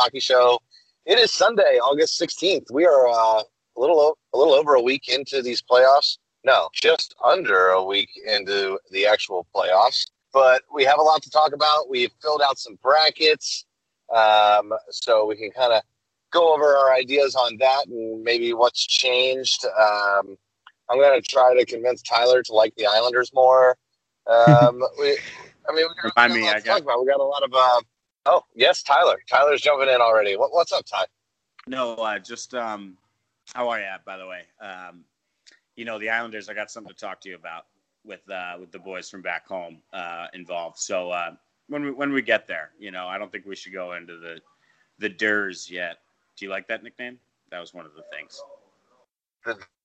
Hockey Show. It is Sunday, August 16th. We are uh, a little a little over a week into these playoffs. No, just under a week into the actual playoffs. But we have a lot to talk about. We've filled out some brackets, um, so we can kind of go over our ideas on that and maybe what's changed. Um, I'm going to try to convince Tyler to like the Islanders more. Um, we, I mean, we got, Remind we got me, a lot I to got- talk about. We got a lot of. Uh, oh, yes, Tyler. Tyler's jumping in already. What, what's up, Ty? No, uh, just um, how are you? By the way, um, you know the Islanders. I got something to talk to you about with uh, with the boys from back home uh, involved. So uh, when we when we get there, you know, I don't think we should go into the the Ders yet. Do you like that nickname? That was one of the things.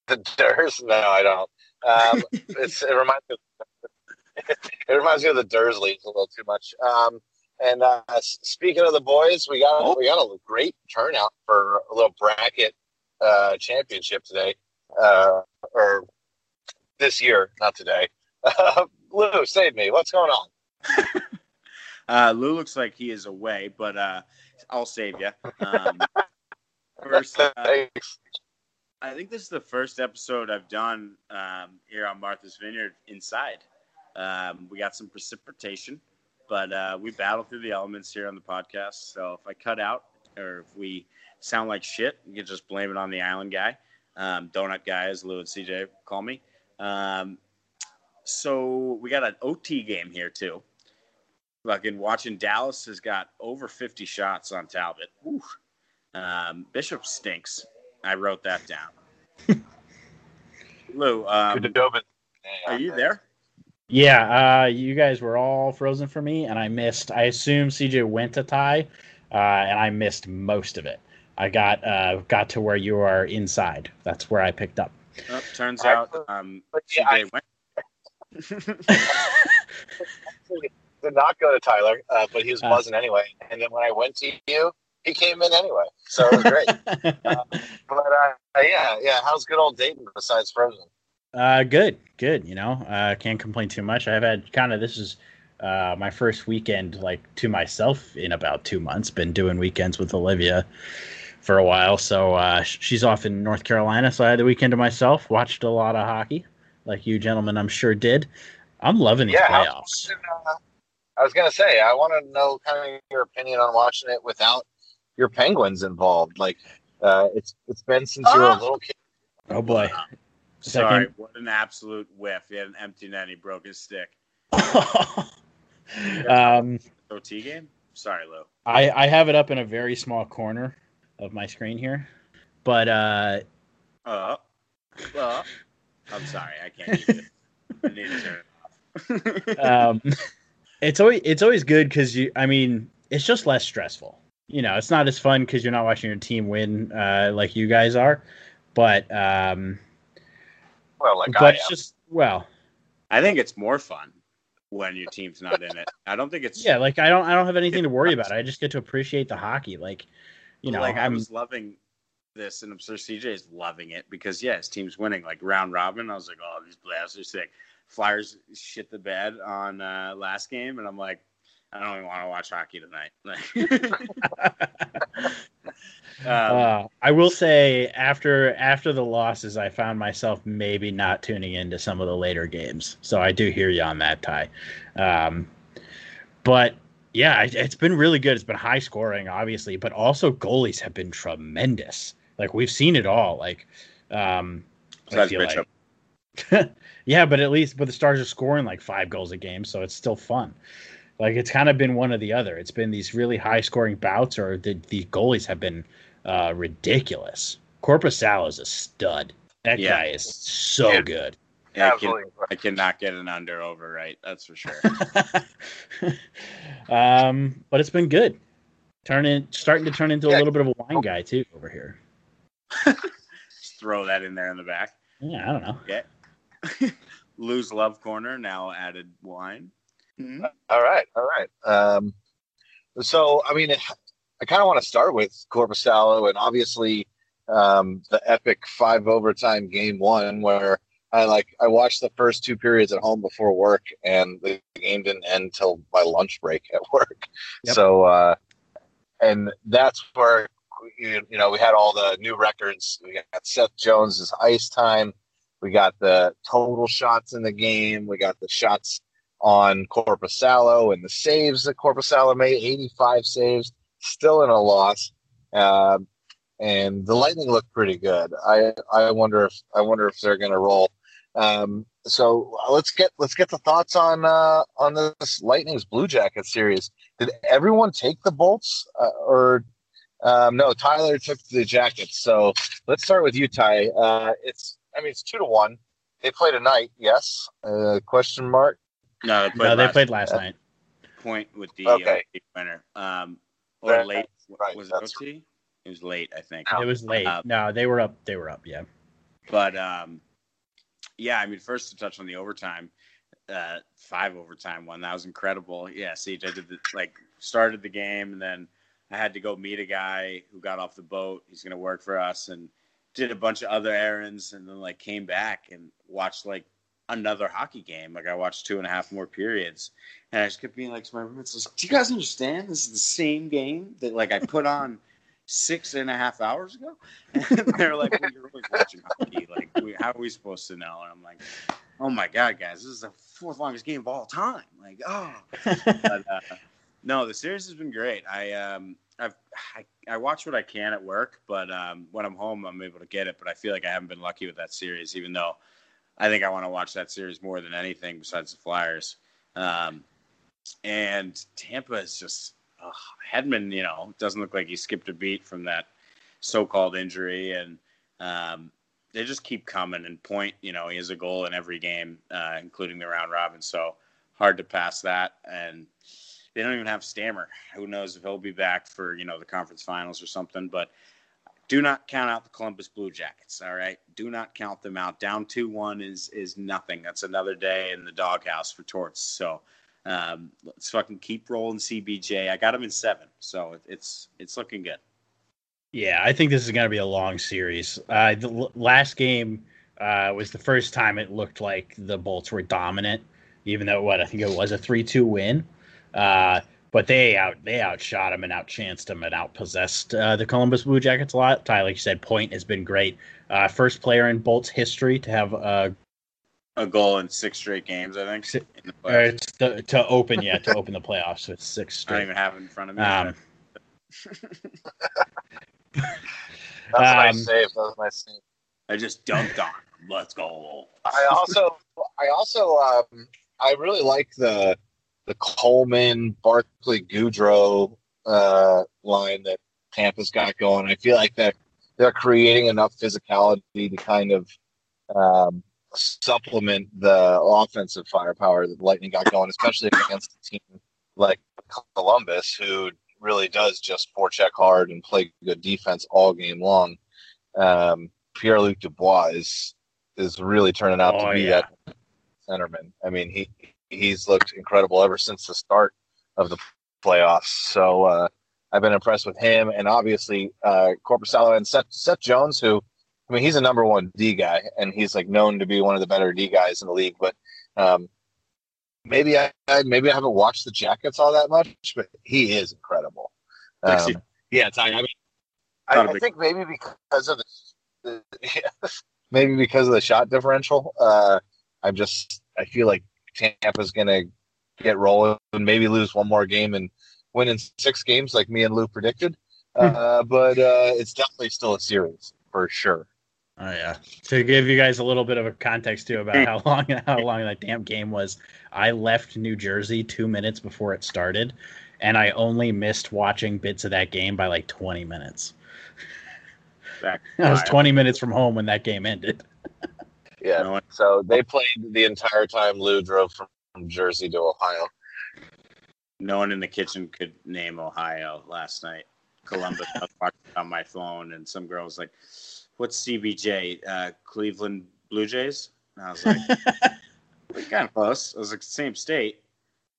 The Ders? No, I don't. Um, it's, it reminds me. Of, it reminds me of the Dursleys a little too much. Um, and uh, speaking of the boys, we got we got a great turnout for a little bracket uh, championship today, uh, or this year, not today. Lou, save me. What's going on? Uh, Lou looks like he is away, but uh, I'll save you. Um, first, uh. I think this is the first episode I've done um, here on Martha's Vineyard inside. Um, we got some precipitation, but uh, we battle through the elements here on the podcast. So if I cut out or if we sound like shit, you can just blame it on the island guy, um, donut guy, as Lou and CJ call me. Um, so we got an OT game here too. Fucking watching Dallas has got over 50 shots on Talbot. Whew. Um, Bishop stinks. I wrote that down. Lou, um, Good to go, but- are you there? Yeah, uh, you guys were all frozen for me, and I missed. I assume CJ went to tie, uh, and I missed most of it. I got uh, got to where you are inside. That's where I picked up. Oh, turns I- out um, But yeah, I went. did not go to Tyler, uh, but he was Uh. buzzing anyway. And then when I went to you, he came in anyway. So it was great. but uh, yeah, yeah. How's good old Dayton besides Frozen? Uh, good, good. You know, uh, can't complain too much. I've had kind of this is uh, my first weekend like to myself in about two months. Been doing weekends with Olivia for a while, so uh, she's off in North Carolina. So I had the weekend to myself. Watched a lot of hockey, like you gentlemen, I'm sure did. I'm loving these Yeah, playoffs. Uh, I was gonna say I want to know kind of your opinion on watching it without your Penguins involved. Like, uh, it's it's been since you were a Ah! little kid. Oh boy. Sorry, what an absolute whiff. He had an empty net. He broke his stick. um, OT game? Sorry, Lou. I, I have it up in a very small corner of my screen here, but uh, Uh, uh, I'm sorry. I can't it. I need to turn it off. um, it's always it's always good because you. I mean, it's just less stressful. You know, it's not as fun because you're not watching your team win uh, like you guys are, but um, Well, like I am. it's just well, I think it's more fun when your team's not in it. I don't think it's yeah. Like I don't I don't have anything to worry about. I just get to appreciate the hockey. Like, you know, like I I'm was loving this, and I'm sure CJ is loving it because yeah, his team's winning like round robin. I was like, oh, these are sick. Flyers shit the bed on uh, last game, and I'm like, I don't even want to watch hockey tonight. um, Uh, I will say after after the losses, I found myself maybe not tuning into some of the later games. So I do hear you on that, Ty. Um, but yeah, it, it's been really good. It's been high scoring, obviously, but also goalies have been tremendous. Like we've seen it all. Like, um, I feel like- yeah, but at least but the Stars are scoring like five goals a game, so it's still fun. Like it's kind of been one or the other. It's been these really high scoring bouts, or the the goalies have been uh, ridiculous. Corpusal is a stud. That Yeah. guy is so Yeah. good. Yeah, I, can, Absolutely. I cannot get an under over right. That's for sure. um, but it's been good. Turning, starting to turn into a little bit of a wine guy too over here. Just throw that in there in the back. Yeah, I don't know. Yeah. Lose love corner now added wine. Mhm. All right, all right. Um, so, I mean, I kind of want to start with Corpus Korpisalo and obviously um, the epic five overtime game one where I like I watched the first two periods at home before work and the game didn't end till my lunch break at work. Yep. So, uh, and that's where you know we had all the new records. We got Seth Jones's ice time. We got the total shots in the game. We got the shots on Korpisalo and the saves that Korpisalo made 85 saves, still in a loss. Uh, and the Lightning look pretty good. I I wonder if I wonder if they're going to roll. Um, so uh, let's get let's get the thoughts on uh, on this Lightning's Blue Jacket series. Did everyone take the Bolts uh, or um, no? Tyler took the Jackets. So let's start with you, Ty. Uh, it's I mean it's two to one. They play tonight. Yes? Uh, question mark. No, they played, No, they last played last night. point with the Okay. OT winner. Um, or Right, late. right, Was it that's- OT? It was late, I think. It was late. Uh, No, they were up. They were up. Yeah. But um, yeah, I mean, first to touch on the overtime, uh, five overtime one that was incredible. Yeah, CJ did the, like started the game, and then I had to go meet a guy who got off the boat. He's gonna work for us, and did a bunch of other errands, and then like came back and watched like another hockey game. Like I watched two and a half more periods, and I just kept being like to my roommates, like, "Do you guys understand? This is the same game that like I put on." Six and a half hours ago, and they're like, well, "You're always watching hockey. Like, we, how are we supposed to know?" And I'm like, "Oh my god, guys, this is the fourth longest game of all time!" Like, oh, but, uh, no, the series has been great. I um, I've I, I watch what I can at work, but um, when I'm home, I'm able to get it. But I feel like I haven't been lucky with that series, even though I think I want to watch that series more than anything besides the Flyers. Um, and Tampa is just ugh, Hedman. You know, doesn't look like he skipped a beat from that so-called injury, and um, they just keep coming. And point, you know, he has a goal in every game, uh, including the round robin. So hard to pass that. And they don't even have Stammer. Who knows if he'll be back for you know the conference finals or something? But do not count out the Columbus Blue Jackets. All right, do not count them out. Down two one is is nothing. That's another day in the doghouse for Torts. So um, let's fucking keep rolling CBJ. I got him in seven, so it, it's it's looking good. Yeah, I think this is going to be a long series. Uh, the l- last game uh, was the first time it looked like the Bolts were dominant, even though what I think it was a three-two win. Uh, but they out they outshot him and outchanced him and outpossessed uh, the Columbus Blue Jackets a lot. Ty, like you said, Point has been great. Uh, first player in Bolts history to have uh, A goal in six straight games, I think. Si- in the or playoffs. to, to open yeah to open the playoffs. So it's six I don't straight. even have it in front of me. Um, That's a nice Um, save. That was a nice save. I just dunked on. him. Let's go. I also, I also, um, I really like the the Coleman, Barclay, Goodrow uh, line that Tampa's got going. I feel like that they're creating enough physicality to kind of um, supplement the offensive firepower that Lightning got going, especially against a team like Columbus, who really does just forecheck hard and play good defense all game long. Um, Pierre Luc Dubois is is really turning out Oh, to be yeah. that centerman. I mean, he he's looked incredible ever since the start of the playoffs. So uh, I've been impressed with him, and obviously uh, Korpisalo and Seth, Seth Jones, who I mean, he's a number one D guy, and he's like known to be one of the better D guys in the league. But um, maybe I maybe I haven't watched the Jackets all that much, but he is incredible. Um, yeah, Ty. I mean, I, I think maybe because of the, the maybe because of the shot differential. Uh, I'm just I feel like Tampa's gonna get rolling and maybe lose one more game and win in six games like me and Lou predicted. Uh, but uh, it's definitely still a series for sure. Oh yeah. To give you guys a little bit of a context too about how long how long that damn game was, I left New Jersey two minutes before it started, and I only missed watching bits of that game by like twenty minutes. Back. I was twenty minutes from home when that game ended. Yeah. No one- So they played the entire time Lou drove from, from Jersey to Ohio. No one in the kitchen could name Ohio last night. Columbus. I was watching it on my phone, and some girl was like, "What's CBJ? Uh, Cleveland Blue Jays?" And I was like, "We're kind of close." I was like, "Same state,"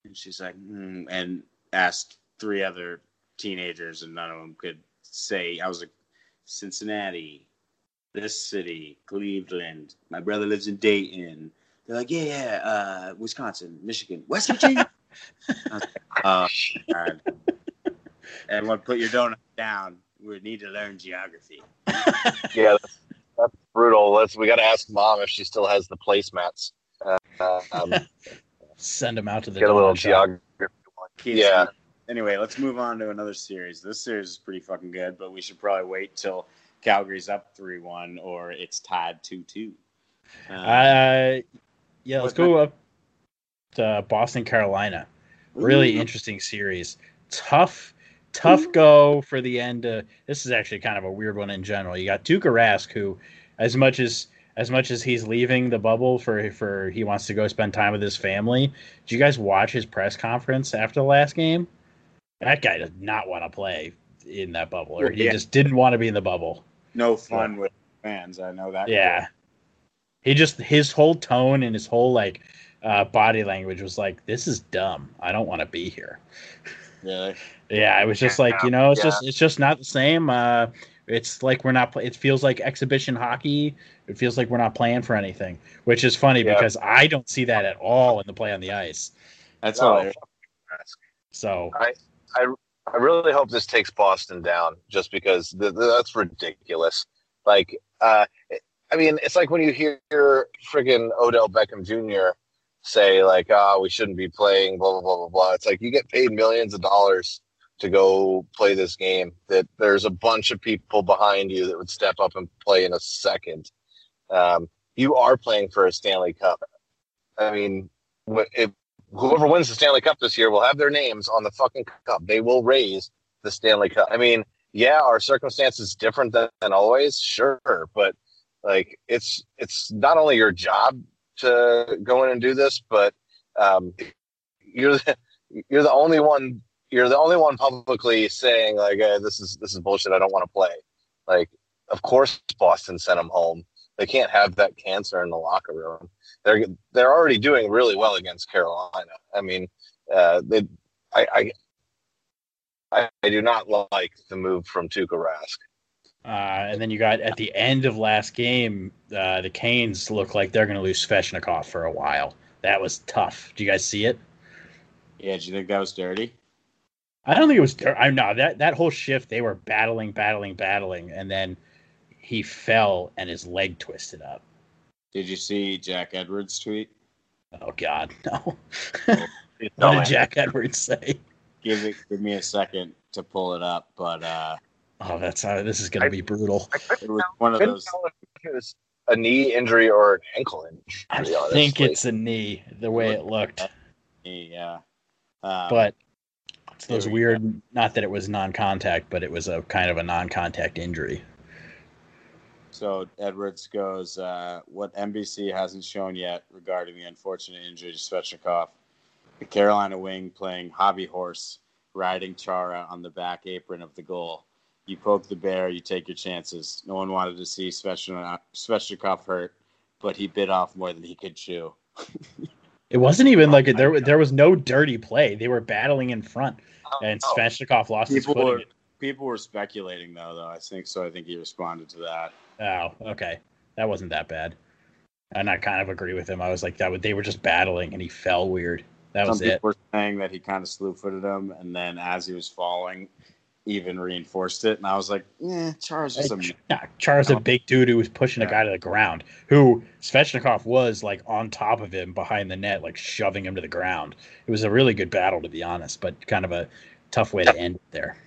and she's like, mm, and asked three other teenagers, and none of them could say. I was like, "Cincinnati, this city, Cleveland. My brother lives in Dayton." They're like, "Yeah, yeah, uh, Wisconsin, Michigan, West Virginia." I was like, oh, God. Everyone, put your donut down. We need to learn geography. Yeah, that's, that's brutal. Let's we got to ask mom if she still has the placemats. Uh, um, Send them out to the get a little donut geography. Yeah. Anyway, let's move on to another series. This series is pretty fucking good, but we should probably wait till Calgary's up three one or it's tied two two. Um, Uh, yeah, let's go up to Boston, Carolina. Really Ooh. interesting series. Tough, tough go for the end. Uh, this is actually kind of a weird one in general. You got Tuukka Rask, who, as much as as much as he's leaving the bubble for for he wants to go spend time with his family. Did you guys watch his press conference after the last game? That guy does not want to play in that bubble, or he Yeah. just didn't want to be in the bubble. No fun with fans. I know that. Yeah. He just his whole tone and his whole like uh, body language was like, "This is dumb. I don't want to be here." Really? Yeah, it was just like you know, it's Yeah. just it's just not the same. Uh, it's like we're not. Play- it feels like exhibition hockey. It feels like we're not playing for anything, which is funny Yeah. because I don't see that at all in the play on the ice. That's No, hilarious. So I really hope this takes Boston down, just because th- th- that's ridiculous. Like, uh, I mean, it's like when you hear friggin' Odell Beckham Jr. say like, "Ah, we shouldn't be playing," blah blah blah blah blah. It's like you get paid millions of dollars to go play this game. That there's a bunch of people behind you that would step up and play in a second. Um, you are playing for a Stanley Cup. I mean, if whoever wins the Stanley Cup this year will have their names on the fucking cup. They will raise the Stanley Cup. I mean, yeah, our circumstances different than, than always, sure, but like it's it's not only your job to go in and do this, but um, you're the, you're the only one you're the only one publicly saying like eh, this is this is bullshit. I don't want to play. Like, of course, Boston sent him home. They can't have that cancer in the locker room they're they're already doing really well against Carolina. I mean, uh, they, I, I, I, I do not like the move from Tuukka Rask. uh, and then you got at the end of last game, uh, the Canes look like they're going to lose Svechnikov for a while. That was tough. Do you guys see it? Yeah, do you think that was dirty? I don't think it was. dir- I know that that whole shift they were battling, battling, battling, and then he fell and his leg twisted up. Did you see Jack Edwards' tweet? Oh God, no! Please what tell did. Jack Edwards say? Give it, give me a second to pull it up, but uh, Oh, that's how this is going to be brutal. It was one of those. it was a knee injury or an ankle injury. I honestly. think it's a knee, the way it looked, Yeah, um, but it's those we weird. Not that it was non-contact, but it was a kind of a non-contact injury. So Edwards goes, uh, what NBC hasn't shown yet regarding the unfortunate injury to Svechnikov. The Carolina wing playing hobby horse, riding Chara on the back apron of the goal. You poke the bear, you take your chances. No one wanted to see Svechnikov, Svechnikov hurt, but he bit off more than he could chew. It wasn't even like it, there. There was no dirty play. They were battling in front, and Oh, Svechnikov lost his People were people were speculating though, though. I think so. I think he responded to that. Oh, okay. That wasn't that bad. And I kind of agree with him. I was like, that would, they were just battling and he fell weird. That was Some it. people were saying that he kind of slew footed him, and then as he was falling, even reinforced it. And I was like, "Yeah, Char's just a Nah, Char's a oh. big dude who was pushing a guy to the ground, who Svechnikov was like on top of him behind the net, like shoving him to the ground. It was a really good battle, to be honest, but kind of a tough way to end it there.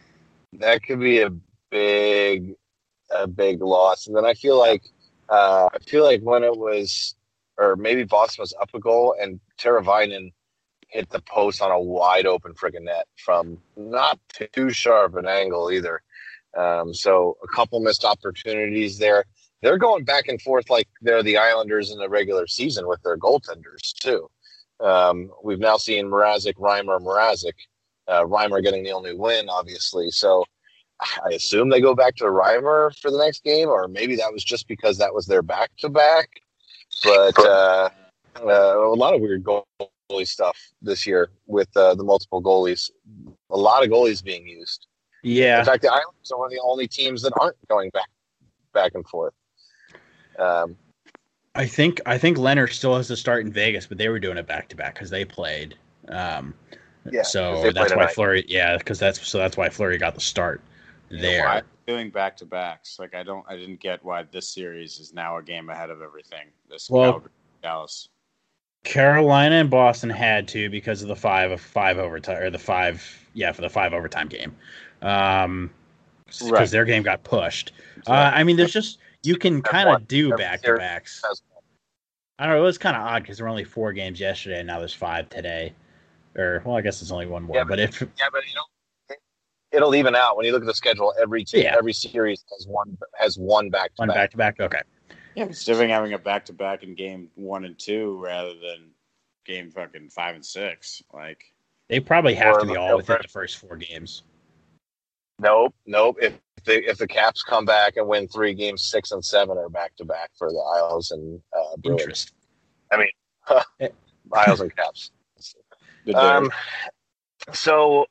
that could be a big, a big loss. And then I feel like, uh, I feel like when it was, or maybe Boston was up a goal and Teravainen hit the post on a wide open friggin' net from not too sharp an angle either. Um, so a couple missed opportunities there. They're going back and forth like they're the Islanders in the regular season with their goaltenders too. Um, we've now seen Mrazek, Reimer, Mrazek. Uh, Reimer getting the only win, obviously. So I assume they go back to Reimer for the next game, or maybe that was just because that was their back to back. But uh, uh, a lot of weird goalie stuff this year with uh, the multiple goalies. A lot of goalies being used. Yeah. In fact, the Islanders are one of the only teams that aren't going back back and forth. Um, I think I think Lehner still has to start in Vegas, but they were doing it back to back because they played. Um, Yeah, 'cause so that's why tonight. Fleury. Yeah, because that's so that's why Fleury got the start there. Why doing back to backs? Like I don't, I didn't get why this series is now a game ahead of everything. This Well- Calgary, Dallas. Carolina and Boston had to because of the five of five overtime or the five yeah for the five overtime game, um, because Right. their game got pushed. Uh, I mean, there's just you can kind of do back to backs. I don't know. It was kind of odd because there were only four games yesterday, and now there's five today. Or well, I guess it's only one more. Yeah, but if Yeah, but you know, it'll even out when you look at the schedule. Every team, Yeah. every series has one has one back to one back to back, okay. Yeah, it's different having a back to back in game one and two rather than game fucking five and six. Like, They probably have to be all within for- the first four games. Nope, nope. If the if the Caps come back and win three games, six and seven are back to back for the Isles and uh, Bruins. Interest. I mean, Isles and Caps. Um, so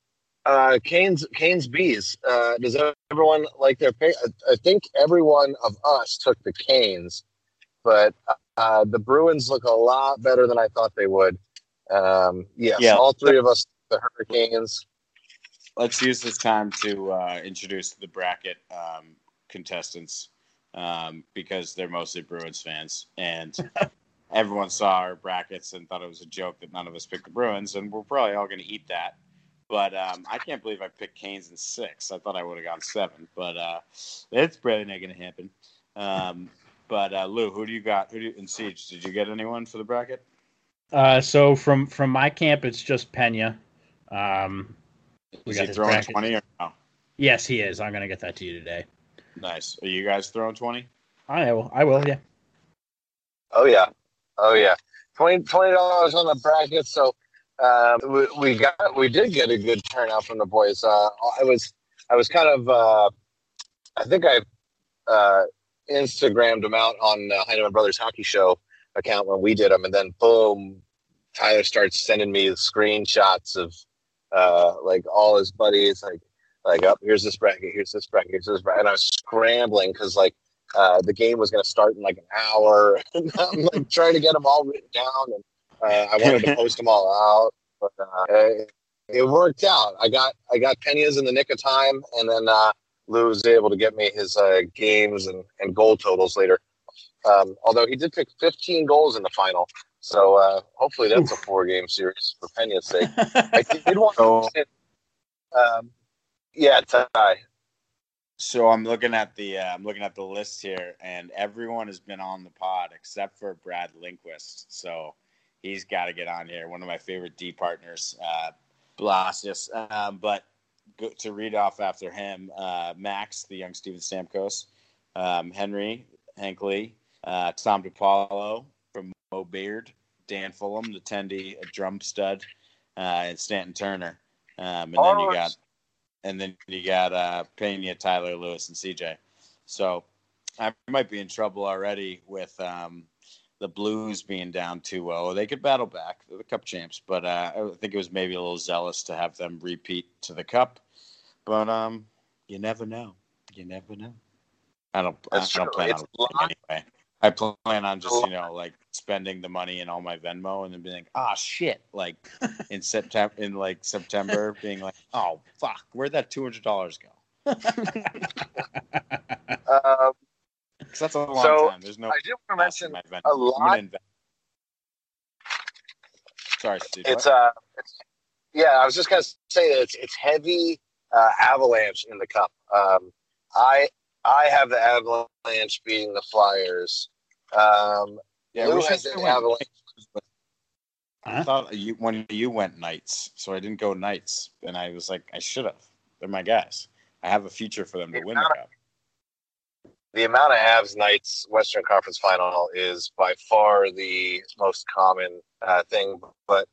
uh, Canes Canes bees. Uh, does everyone like their pick? I- I think everyone of us took the Canes, but uh, the Bruins look a lot better than I thought they would. Um, yes, Yeah. all three of us the Hurricanes. let's use this time to uh, introduce the bracket um, contestants um, because they're mostly Bruins fans, and everyone saw our brackets and thought it was a joke that none of us picked the Bruins, and we're probably all going to eat that. But um, I can't believe I picked Canes in six. I thought I would have gone seven, but uh, it's probably not going to happen. Um, but uh, Lou, who do you got? Who do you, in Siege? Did you get anyone for the bracket? Uh, so from from my camp, it's just Pena. Um, We Is got he throwing bracket. twenty or no? yes, he is. I'm gonna get that to you today. Nice. Are you guys throwing twenty? I will. I will. Yeah. Oh yeah, oh yeah. 20 dollars on the bracket. So um, we, we got we did get a good turnout from the boys. Uh, I was I was kind of uh, I think I uh, Instagrammed them out on uh, Heineman Brothers Hockey Show account when we did them, and then boom, Tyler starts sending me screenshots of uh, like all his buddies, like like up here's this bracket, here's this bracket, here's this bracket, and I was scrambling because like uh, the game was going to start in like an hour. and I'm like trying to get them all written down, and uh, I wanted to post them all out, but uh, it, it worked out. I got I got Pena's in the nick of time, and then uh, Lou was able to get me his uh, games and, and goal totals later. Um, although he did pick 15 goals in the final, so uh, hopefully that's a four game series for Pena's sake. I did want So, to. Um, yeah, Ty. so I'm looking at the uh, I'm looking at the list here, and everyone has been on the pod except for Brad Lindquist. So he's got to get on here. One of my favorite D partners, uh, Blasius. Um, but go, to read off after him, uh, Max, the young Steven Stamkos, um, Henry Hankley, uh, Tom DiPaolo from Mo Beard, Dan Fulham, the Tendy, a drum stud, uh, and Stanton Turner. Um, and then you got and then you got uh, Pena, Tyler Lewis, and CJ. So I might be in trouble already with um, the Blues being down 2-0. They could battle back. They're the Cup champs, but uh, I think it was maybe a little zealous to have them repeat to the Cup. But um, you never know. You never know. I don't. That's I don't plan It's on anyway. I plan on just you know like spending the money in all my Venmo and then being like, ah shit, like in September, in like September, being like, oh fuck, where'd that two hundred dollars go? Um, Because that's a long So, time. There's no. I do want to cost in mention my Venmo. a I'm gonna lot. invest. Sorry, Steve. It's what? uh, it's, yeah. I was just gonna say that it's it's heavy uh, avalanche in the cup. Um, I I have the avalanche beating the Flyers. Um, yeah, Lou we should has the still win. avalanche. I thought you when you went Knights, so I didn't go Knights, and I was like, I should have. They're my guys. I have a future for them to Yeah, win the cup. The amount of Avs Knights Western Conference Final is by far the most common uh, thing. But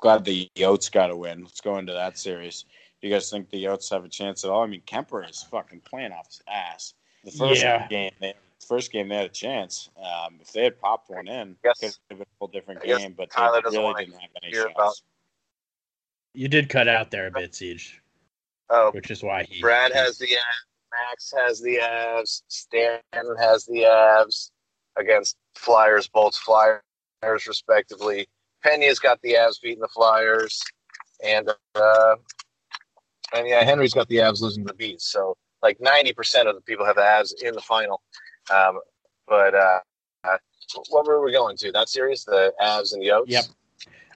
Glad the Yotes got to win. Let's go into that series. Do you guys think the Yotes have a chance at all? I mean, Kuemper is fucking playing off his ass. The first Yeah. game, they, first game they had a chance. Um, if they had popped one in, Yes. it could have been a whole different I game. But Tyler they doesn't really didn't have any hear chance. about- You did cut out there a bit, Siege, oh, which is why he. Brad has the Avs, Max has the Avs, Stan has the Avs against Flyers, Bolts, Flyers respectively. Pena's got the Avs beating the Flyers. and uh, and yeah, Henry's got the Avs losing the Bees. So like ninety percent of the people have the Avs in the final. Um, but uh, uh, what were we going to? That series, the Avs and the Yotes. Yep.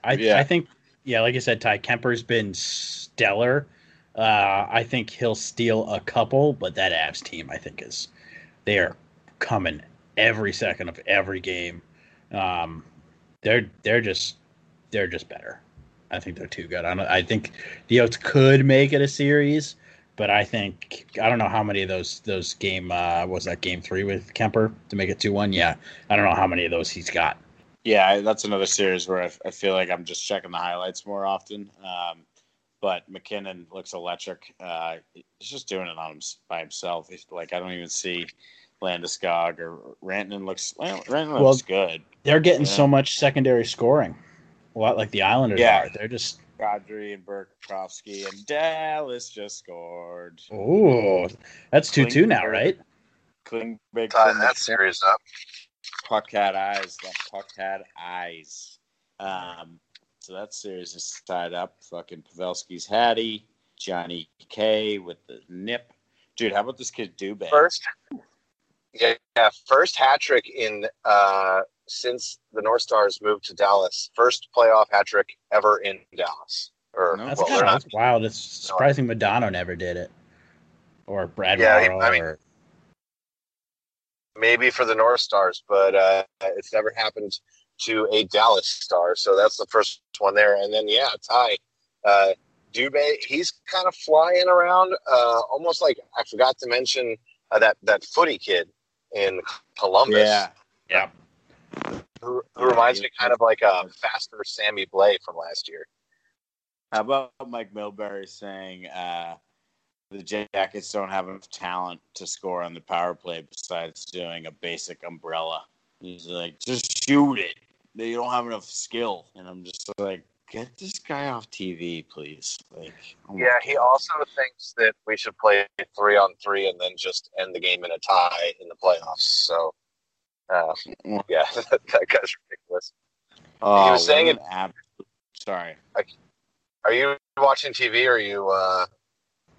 I Yeah. I think yeah, like I said, Ty Kuemper's been stellar. Uh, I think he'll steal a couple, but that Avs team, I think, is they are coming every second of every game. Um, they're they're just they're just better. I think they're too good. I don't, I think the Yotes could make it a series, but I think I don't know how many of those those game uh, was that game three with Kuemper to make it two one. Yeah, I don't know how many of those he's got. Yeah, that's another series where I, I feel like I'm just checking the highlights more often. Um, but MacKinnon looks electric. Uh, he's just doing it on him by himself. He's, like I don't even see Landeskog or Rantanen looks. Well, Rantanen Well, looks good. They're getting Yeah. so much secondary scoring, a lot like the Islanders Yeah. are. They're just Kadri and Burakovsky and Dallas just scored. oh, that's two two now, right? Klingberg Tie from that series up. puck had eyes. That puck had eyes. Um, so that series is tied up. Fucking Pavelski's Hattie, Johnny K with the nip. Dude, how about this kid Dubé? First, yeah, yeah, first hat trick in uh, since the North Stars moved to Dallas. First playoff hat trick ever in Dallas. Or No. That's well, kind of that's wild. It's surprising Modano never did it, or Brad Yeah, he- Morrow, I mean- or maybe for the North Stars, but uh, it's never happened to a Dallas Star. So that's the first one there. And then yeah, Ty uh, Dubé, he's kind of flying around, uh, almost like I forgot to mention uh, that that footy kid in Columbus. Yeah. yeah, who, who reminds me kind of like a faster Sammy Blais from last year. How about Mike Milbury saying uh, the Jackets don't have enough talent to score on the power play besides doing a basic umbrella? He's like, just shoot it. They don't have enough skill. And I'm just like, get this guy off TV, please. Like, oh Yeah, he God. also thinks that we should play three on three and then just end the game in a tie in the playoffs. So, uh, yeah, that, guy's ridiculous. Oh, he was saying it- ab- Sorry. Are you watching TV? Or are you? Uh,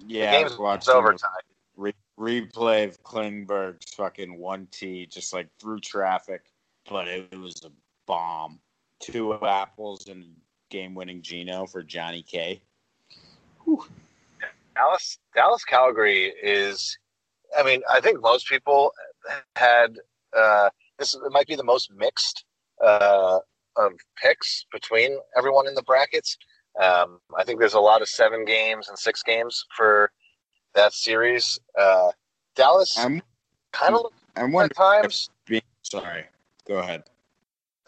Yeah, the game's was watching overtime. re- replay of Klingberg's fucking one T, just like through traffic, but it, it was a bomb. Two apples and game winning Gino for Johnny K. Dallas, Dallas, Calgary is. I mean, I think most people had uh, this. It might be the most mixed uh, of picks between everyone in the brackets. Um, I think there's a lot of seven games and six games for that series. Uh, Dallas I'm kind of I'm at times. Being, sorry, go ahead.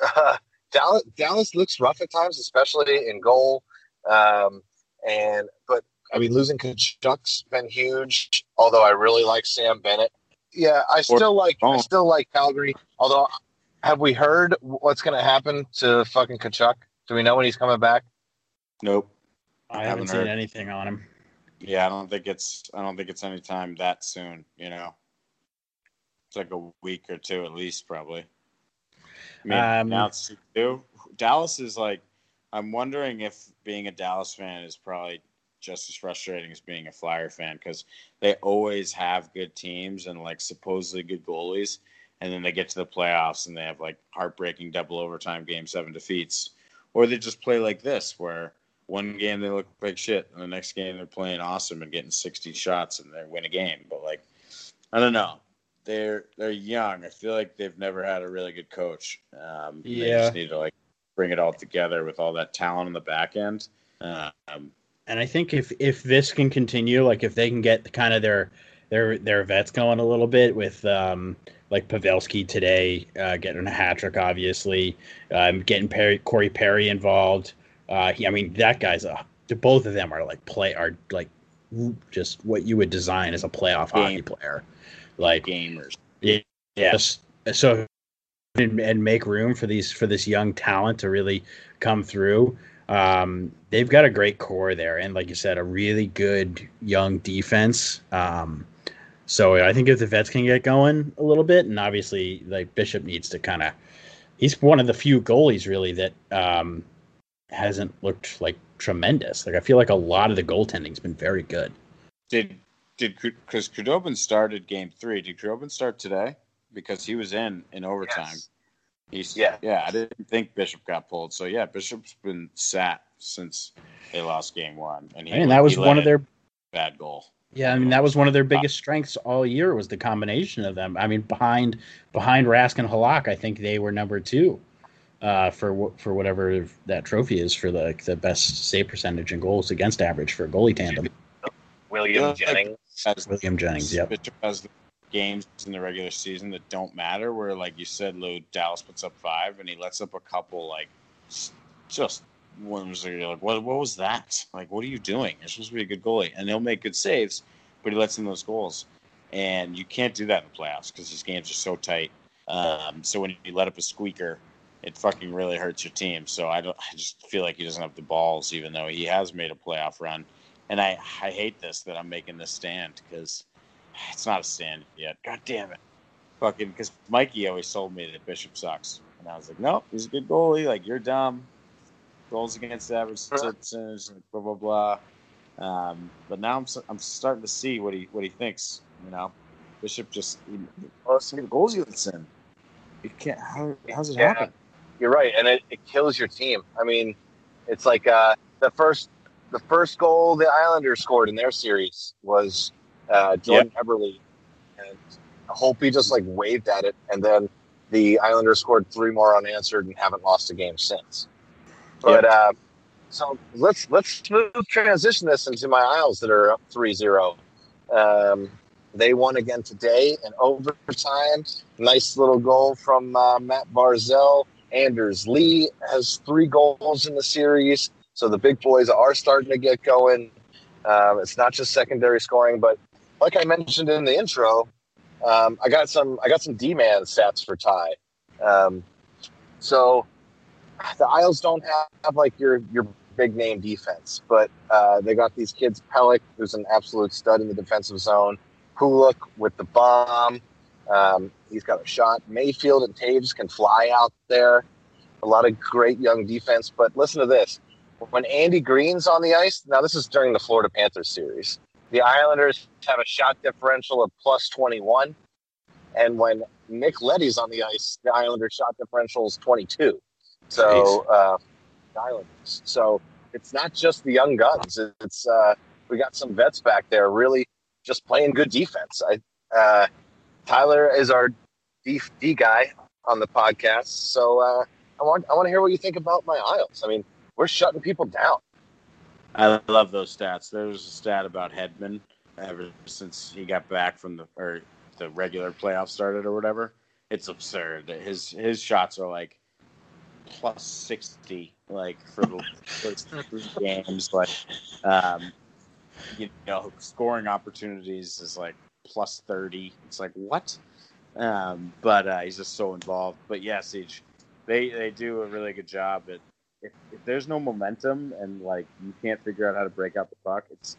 Uh, Dallas, Dallas looks rough at times, especially in goal. Um, and but I mean, losing Tkachuk's been huge. Although I really like Sam Bennett. Yeah, I still like I still like Calgary. Although, have we heard what's going to happen to fucking Tkachuk? Do we know when he's coming back? Nope. I haven't haven't seen heard. anything on him. Yeah, I don't think it's I don't think it's any time that soon. You know, it's like a week or two at least, probably. I mean, Um, now it's two. Dallas is like, I'm wondering if being a Dallas fan is probably just as frustrating as being a Flyer fan because they always have good teams and like supposedly good goalies, and then they get to the playoffs and they have like heartbreaking double overtime game seven defeats, or they just play like this where one game they look like shit, and the next game they're playing awesome and getting 60 shots and they win a game. But like, I don't know. They're they're young. I feel like they've never had a really good coach. Um, They just need to like bring it all together with all that talent on the back end. Um, And I think if if this can continue, like if they can get kind of their their their vets going a little bit with um like Pavelski today, uh, getting a hat trick, obviously, um, getting Perry, Corey Perry involved. Uh, he, I mean, that guy's a. Both of them are like play are like just what you would design as a playoff hockey player. Like gamers. Yeah, Yes. So and, and make room for these for this young talent to really come through. Um, they've got a great core there, and like you said, a really good young defense. Um, so I think if the vets can get going a little bit, and obviously like Bishop needs to kind of, he's one of the few goalies really that um, hasn't looked like tremendous. Like I feel like a lot of the goaltending's been very good. Did did because Khudobin started game three? Did Khudobin start today? Because he was in in overtime. Yes. He's Yeah. yeah. I didn't think Bishop got pulled. So yeah, Bishop's been sat since they lost game one, and he I mean, that was he one of their bad goal. Yeah, I mean that was one of their biggest strengths all year was the combination of them. I mean, behind behind Rask and Halak, I think they were number two uh, for for whatever that trophy is for the the best save percentage and goals against average for a goalie tandem. William Yeah. Jennings. Has- William Jennings, yeah, has games in the regular season that don't matter. Where like you said, Lou Dallas puts up five, and he lets up a couple like just ones you're like, what what was that? Like, what are you doing? You're supposed to be a good goalie, and he'll make good saves, but he lets in those goals, and you can't do that in the playoffs because these games are so tight. Um, so when you let up a squeaker, it fucking really hurts your team. So I don't. I just feel like he doesn't have the balls, even though he has made a playoff run. And I, I hate this that I'm making this stand because it's not a stand yet. God damn it. Fucking, because Mikey always told me that Bishop sucks. And I was like, nope, he's a good goalie. Like, you're dumb. Goals against average citizens, like, blah, blah, blah. Um, but now I'm, I'm starting to see what he what he thinks, you know? Bishop just, he, oh, some of the goals he lets in. You can't, how, how's it Yeah. happen? You're right, and it, it kills your team. I mean, it's like uh, the first the first goal the Islanders scored in their series was uh, Jordan Eberle, and Holtby just like waved at it, and then the Islanders scored three more unanswered and haven't lost a game since. But uh, so let's let's smooth transition this into my Isles that are up 3-0. Um, they won again today in overtime. Nice little goal from uh, Matt Barzal. Anders Lee has three goals in the series, so the big boys are starting to get going. Um, it's not just secondary scoring, but like I mentioned in the intro, um, I got some I got some D man stats for Ty. Um, so the Isles don't have, have like your your big name defense, but uh, they got these kids. Pelech, who's an absolute stud in the defensive zone. Pulock with the bomb. Um, he's got a shot. Mayfield and Toews can fly out there. A lot of great young defense. But listen to this. When Andy Greene's on the ice, now this is during the Florida Panthers series, the Islanders have a shot differential of plus 21. And when Nick Leddy's on the ice, the Islanders shot differential is 22. So, uh, Islanders. So it's not just the young guns. It's, uh, we got some vets back there really just playing good defense. I, uh, Tyler is our D, D guy on the podcast, so uh, I want I want to hear what you think about my Isles. I mean, we're shutting people down. I love those stats. There was a stat about Hedman ever since he got back from the or the regular playoff started or whatever. It's absurd. His his shots are like plus sixty, like for the first three games. Like, um, you know, scoring opportunities is like plus thirty. It's like what? Um, but uh, he's just so involved. But yeah, Siege, they they do a really good job at if, if there's no momentum and like you can't figure out how to break out the puck, it's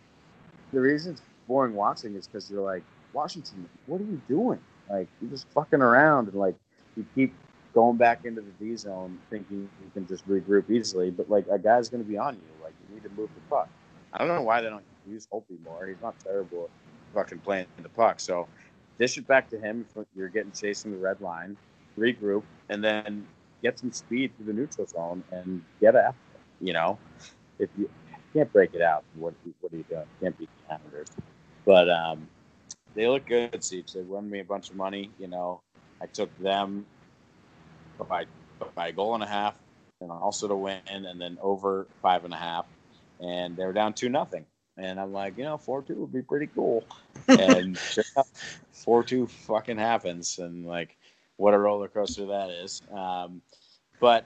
the reason it's boring watching is because you're like Washington, what are you doing? Like you're just fucking around and like you keep going back into the D zone thinking you can just regroup easily, but like a guy's going to be on you. Like you need to move the puck. I don't know why they don't use Holtby more. He's not terrible at fucking playing the puck. So dish it back to him if you're getting chasing the red line, regroup, and then get some speed through the neutral zone and get after it. You know, if you can't break it out, what what are you doing? Can't beat the Islanders. But um, they look good, Siege. They won me a bunch of money. You know, I took them by by a goal and a half, and also to win, and then over five and a half, and they were down two nothing. And I'm like, you know, four two would be pretty cool. And four two fucking happens, and like, what a roller coaster that is. Um, but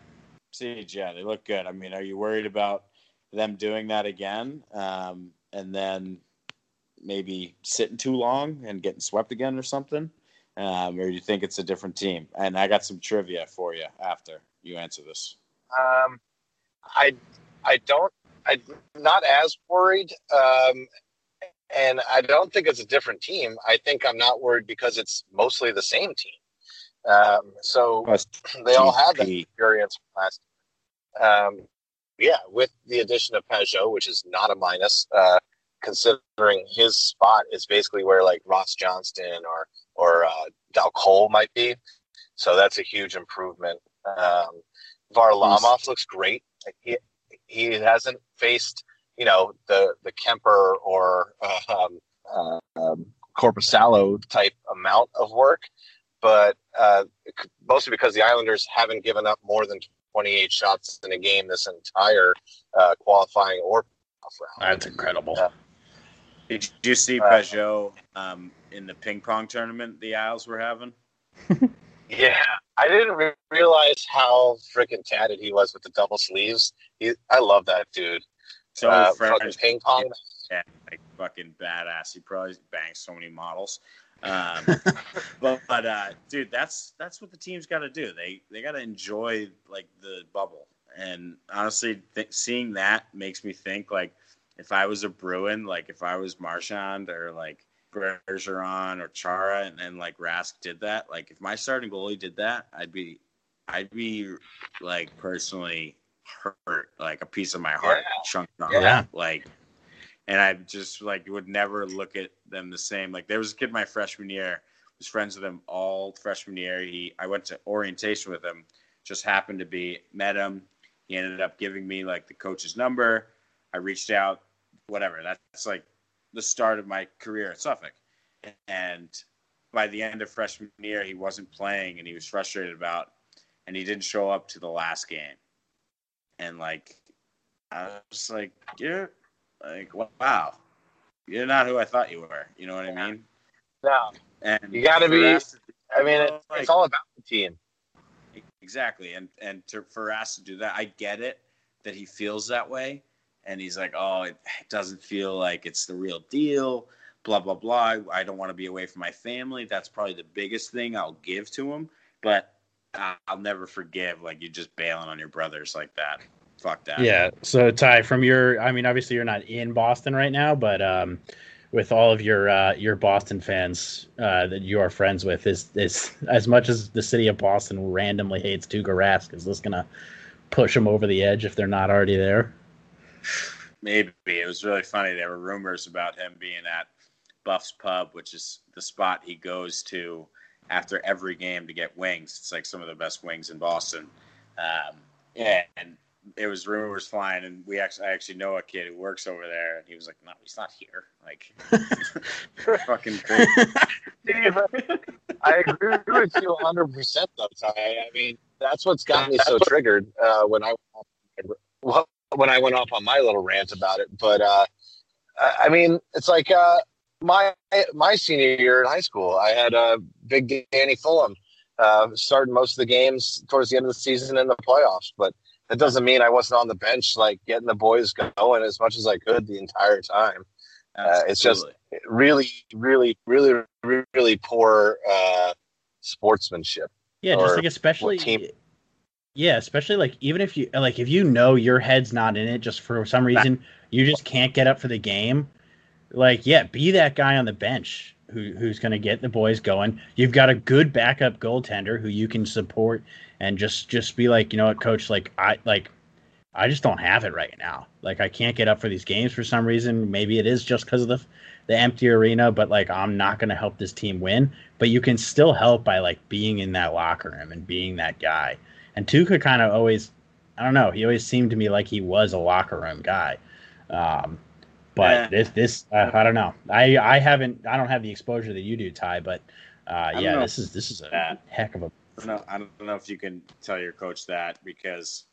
Siege, yeah, they look good. I mean, are you worried about them doing that again, um, and then maybe sitting too long and getting swept again or something? Um, or do you think it's a different team? And I got some trivia for you after you answer this. Um, I I don't I'm not as worried, um, and I don't think it's a different team. I think I'm not worried because it's mostly the same team. Um, so they all have that experience last. Um, yeah, with the addition of Pageau, which is not a minus, uh, considering his spot is basically where like Ross Johnston or or uh, Dal Colle might be. So that's a huge improvement. Um, Varlamov looks great. He he hasn't faced you know the the Kuemper or uh, um, uh, um, type amount of work, but uh, mostly because the Islanders haven't given up more than 28 shots in a game this entire uh, qualifying or round. That's incredible. Did you see uh, Pageau um, in the ping pong tournament the Isles were having? yeah, I didn't re- realize how freaking tatted he was with the double sleeves. He, I love that dude. So uh, fucking ping pong. Yeah, like fucking badass. He probably bangs so many models. Um, but but uh, dude, that's that's what the team's got to do. They they got to enjoy like the bubble. And honestly, th- seeing that makes me think like if I was a Bruin, like if I was Marchand or like Bergeron or Chara, and, and like Rask did that, like if my starting goalie did that, I'd be I'd be like personally hurt, like a piece of my heart yeah. chunked off. Yeah. Like and I just like would never look at them the same. Like there was a kid my freshman year, was friends with him all freshman year. He I went to orientation with him, just happened to be met him. He ended up giving me like the coach's number. I reached out, whatever. That's like the start of my career at Suffolk. And by the end of freshman year, he wasn't playing and he was frustrated about and he didn't show up to the last game. And like I was like, yeah, like, wow, you're not who I thought you were. You know what I mean? No. And you got to be. I mean, it's, like, it's all about the team. Exactly, and and to, for us to do that, I get it that he feels that way, and he's like, oh, it, it doesn't feel like it's the real deal. Blah blah blah. I don't want to be away from my family. That's probably the biggest thing I'll give to him. But I'll never forgive like you just bailing on your brothers like that fuck that. Yeah. So Ty, from your, I mean, obviously you're not in Boston right now, but um, with all of your uh, your Boston fans uh, that you are friends with, is is as much as the city of Boston randomly hates Tuukka Rask, is this gonna push them over the edge if they're not already there? Maybe it was really funny. There were rumors about him being at Buff's Pub, which is the spot he goes to after every game to get wings. It's like some of the best wings in Boston. Um, and it was rumors flying, and we actually I actually know a kid who works over there, and he was like, "No, he's not here." Like, fucking crazy. I agree with you 100 percent though, Ty. I mean, that's what's got me so triggered uh, when I when I went off on my little rant about it. But uh, I mean, it's like uh, my my senior year in high school, I had a uh, big Danny Fulham uh, starting most of the games towards the end of the season in the playoffs, but that doesn't mean I wasn't on the bench, like getting the boys going as much as I could the entire time. Uh, it's just really, really, really, really poor uh, sportsmanship. Yeah, just like especially. Team- yeah, especially like even if you like if you know your head's not in it, just for some reason you just can't get up for the game. Like, yeah, be that guy on the bench who who's going to get the boys going. You've got a good backup goaltender who you can support and just just be like, you know what, coach, like I like I just don't have it right now. Like I can't get up for these games for some reason. Maybe it is just because of the the empty arena, but like I'm not going to help this team win. But you can still help by like being in that locker room and being that guy. And Tuukka kind of always, I don't know, he always seemed to me like he was a locker room guy. Um, but yeah. this this uh, I don't know. I I haven't I don't have the exposure that you do, Ty. But uh, yeah, this is this is a heck of a I don't know. I don't know if you can tell your coach that because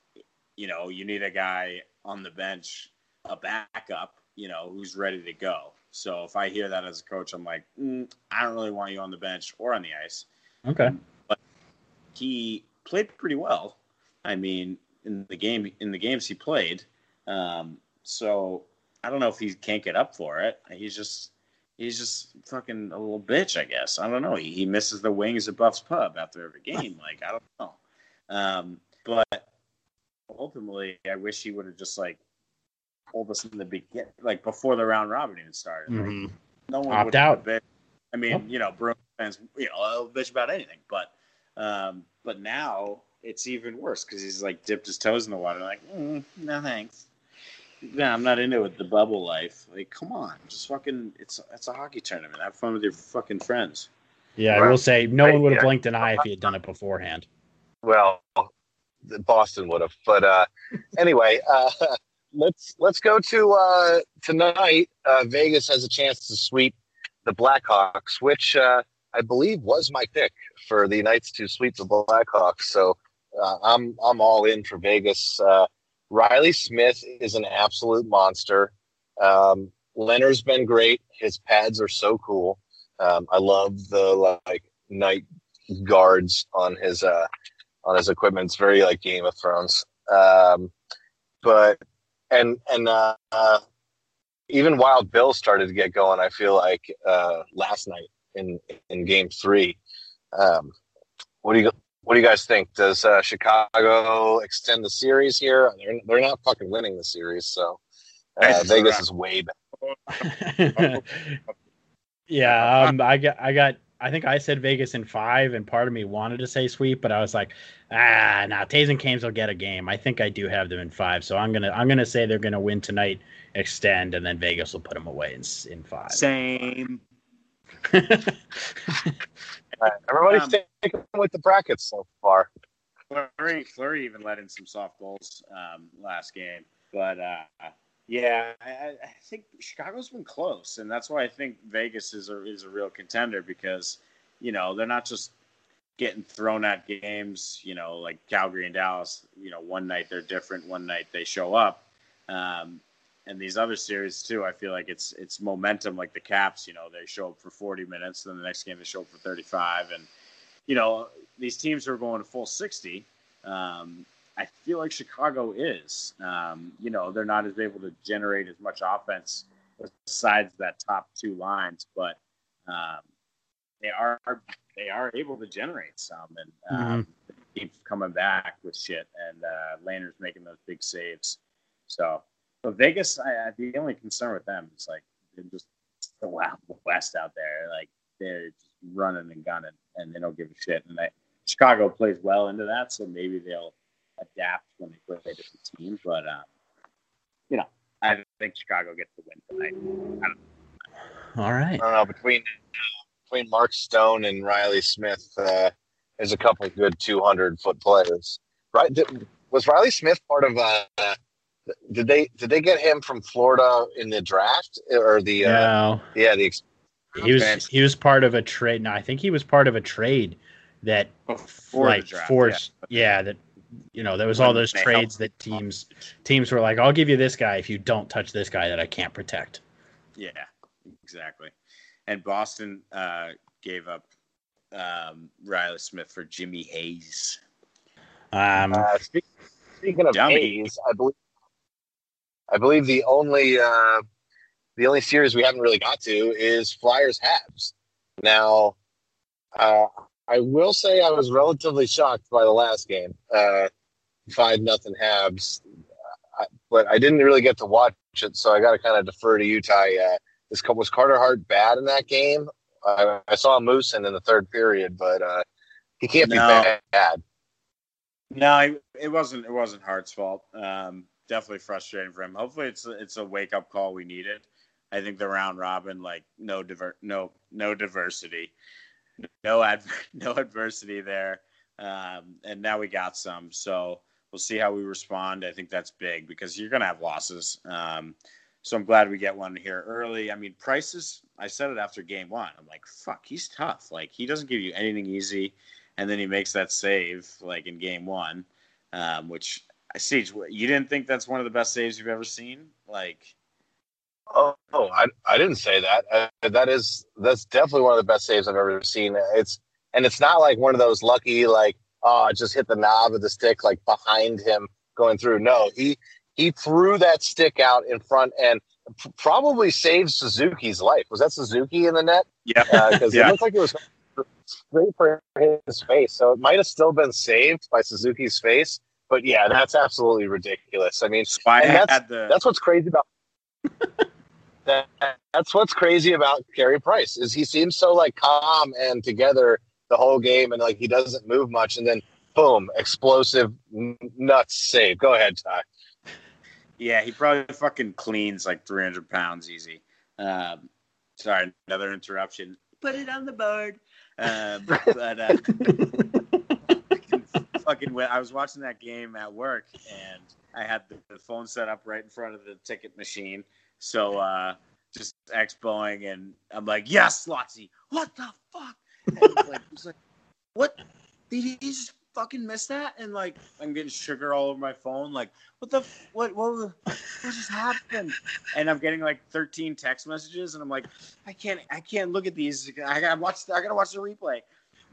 you know you need a guy on the bench, a backup, you know, who's ready to go. So if I hear that as a coach, I'm like, mm, I don't really want you on the bench or on the ice. Okay. But he played pretty well. I mean, in the game, in the games he played. Um, so I don't know if he can't get up for it. He's just he's just fucking a little bitch, I guess. I don't know. He, he misses the wings at Buff's Pub after every game. Like, I don't know. Um, but ultimately, I wish he would have just like told us in the beginning, like before the round robin even started. Mm-hmm. No one opt out. Bitch. I mean, you know, Bruins fans, you know, bitch about anything, but um, but now it's even worse because he's like dipped his toes in the water. Like, mm, no thanks. Yeah, I'm not into it. The bubble life. Like, come on, just fucking. It's it's a hockey tournament. Have fun with your fucking friends. Yeah, I will say no one would have blinked an eye if he had done it beforehand. Well, Boston would have, but uh, anyway, uh, let's let's go to uh, tonight. Uh, Vegas has a chance to sweep the Blackhawks, which uh, I believe was my pick for the Knights to sweep the Blackhawks. So uh, I'm I'm all in for Vegas. Riley Smith is an absolute monster. Um, Lehner's been great. His pads are so cool. Um, I love the like night guards on his uh, on his equipment. It's very like Game of Thrones. Um, but and and uh, uh, even Wild Bill started to get going. I feel like uh, last night in in Game Three. Um, what do you what do you guys think? Does uh, Chicago extend the series here? They're, they're not fucking winning the series, so uh, Vegas is way better. yeah, um, I got I got I think I said Vegas in five, and part of me wanted to say sweep, but I was like, ah, nah, Tays and Canes will get a game. I think I do have them in five, so I'm gonna I'm gonna say they're gonna win tonight, extend, and then Vegas will put them away in in five. Same. Everybody's um, sticking with the brackets so far. Fleury, Fleury even let in some soft goals um, last game, but uh, yeah, I, I, think Chicago's been close, and that's why I think Vegas is a is a real contender because you know they're not just getting thrown at games. You know, like Calgary and Dallas. You know, one night they're different, one night they show up. Um, and these other series too, I feel like it's it's momentum. Like the Caps, you know, they show up for 40 minutes, then the next game they show up for 35, and you know these teams are going to full 60. Um, I feel like Chicago is. Um, you know, they're not as able to generate as much offense besides that top two lines, but um, they are they are able to generate some and um, mm-hmm. keep coming back with shit. And uh, Lehner's making those big saves. So, but Vegas, I, I, the only concern with them is like they're just the wild west out there. Like they're just running and gunning, and they don't give a shit. And they, Chicago plays well into that, so maybe they'll adapt when they play different teams. But um, you know, I think Chicago gets the win tonight. All right. I don't know between between Mark Stone and Riley Smith. Uh, there's a couple of good 200 foot players. Right? Did, was Riley Smith part of? Uh, did they did they get him from Florida in the draft or the? Uh, no. Yeah, the. He was he was part of a trade. No, I think he was part of a trade that Before like draft, forced. Yeah. yeah, that you know, there was all those trades that teams teams were like, "I'll give you this guy if you don't touch this guy that I can't protect." Yeah, exactly. And Boston uh, gave up um, Riley Smith for Jimmy Hayes. Um, uh, speak, speaking of dummy. Hayes, I believe I believe the only uh, the only series we haven't really got to is Flyers Habs. Now, uh, I will say I was relatively shocked by the last game, uh, five nothing Habs, but I didn't really get to watch it, so I got to kind of defer to you, Ty. Uh, this was Carter Hart bad in that game? I, I saw Moosin in the third period, but uh, he can't no. be bad. No, it wasn't. It wasn't Hart's fault. Um, definitely frustrating for him. Hopefully, it's it's a wake up call we needed. I think the round robin, like no diver, no no diversity no ad- no adversity there, um, and now we got some. So we'll see how we respond. I think that's big because you're going to have losses. Um, so I'm glad we get one here early. I mean, prices. I said it after game one. I'm like, fuck, he's tough. Like he doesn't give you anything easy, and then he makes that save like in game one, um, which I see. You didn't think that's one of the best saves you've ever seen? Like Oh, oh I, I didn't say that. Uh, that is that's definitely one of the best saves I've ever seen. It's and it's not like one of those lucky like oh just hit the knob of the stick like behind him going through. No, he he threw that stick out in front and p- probably saved Suzuki's life. Was that Suzuki in the net? Yeah, because uh, yeah. it looked like it was straight for his face. So it might have still been saved by Suzuki's face. But yeah, that's absolutely ridiculous. I mean, that's, the... that's what's crazy about that, that's what's crazy about Carey Price is he seems so like calm and together the whole game and like he doesn't move much and then boom, explosive nuts save. Go ahead, Ty. Yeah, he probably fucking cleans like 300 pounds easy. Um, sorry, another interruption. Put it on the board. Um, but uh, fucking, I was watching that game at work and I had the, the phone set up right in front of the ticket machine. So uh, just expoing and I'm like, yes, Lotzi, what the fuck? And like, he's like, what? Did he just fucking miss that? And like, I'm getting sugar all over my phone. Like, what the, f- what, what, what just happened? And I'm getting like 13 text messages, and I'm like, I can't, I can't look at these. I gotta watch, I gotta watch the replay.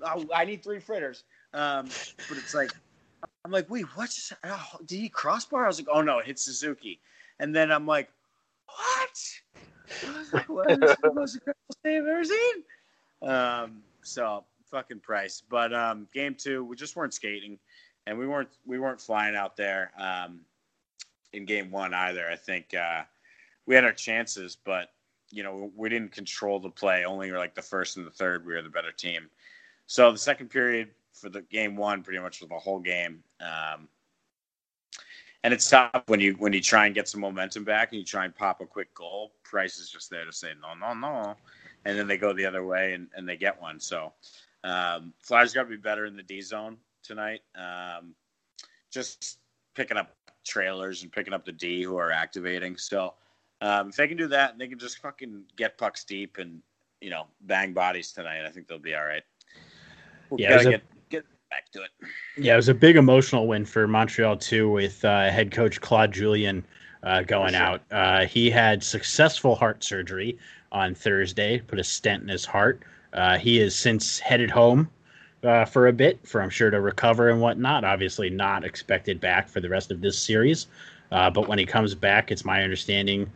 Oh, I need three fritters. Um, but it's like, I'm like, wait, what just, oh, did he crossbar? I was like, oh no, it hit Suzuki. And then I'm like, what? I was like, what is the most incredible save I've ever seen? Um, so fucking price. But um, game two, we just weren't skating, and we weren't we weren't flying out there um, in game one either. I think uh, we had our chances, but you know we didn't control the play. Only like the first and the third, we were the better team. So the second period for the game one, pretty much for the whole game. Um, and it's tough when you when you try and get some momentum back and you try and pop a quick goal. Price is just there to say no, no, no, and then they go the other way and, and they get one. So um, Flyers got to be better in the D zone tonight. Um, just picking up trailers and picking up the D who are activating. So um, if they can do that, and they can just fucking get pucks deep and you know bang bodies tonight. I think they'll be all right. We Yeah, it was gotta a- get back to it. Yeah, it was a big emotional win for Montreal too, with uh, head coach Claude Julien uh, going sure. out. Uh, he had successful heart surgery on Thursday, put a stent in his heart. Uh, he has since headed home uh, for a bit, for I'm sure to recover and whatnot. Obviously, not expected back for the rest of this series, uh, but when he comes back, it's my understanding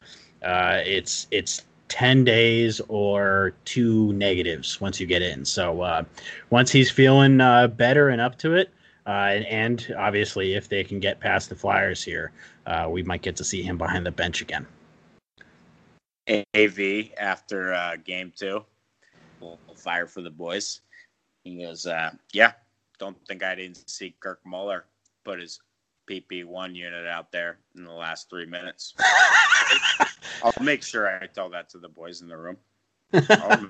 uh, it's it's ten days or two negatives once you get in. So uh, once he's feeling uh, better and up to it, uh, and, and obviously if they can get past the Flyers here, uh, we might get to see him behind the bench again. AV after uh, game two. We'll fire for the boys. He goes, uh, Yeah, don't think I didn't see Kirk Muller put his PP1 unit out there in the last three minutes. I'll make sure I tell that to the boys in the room. I'll-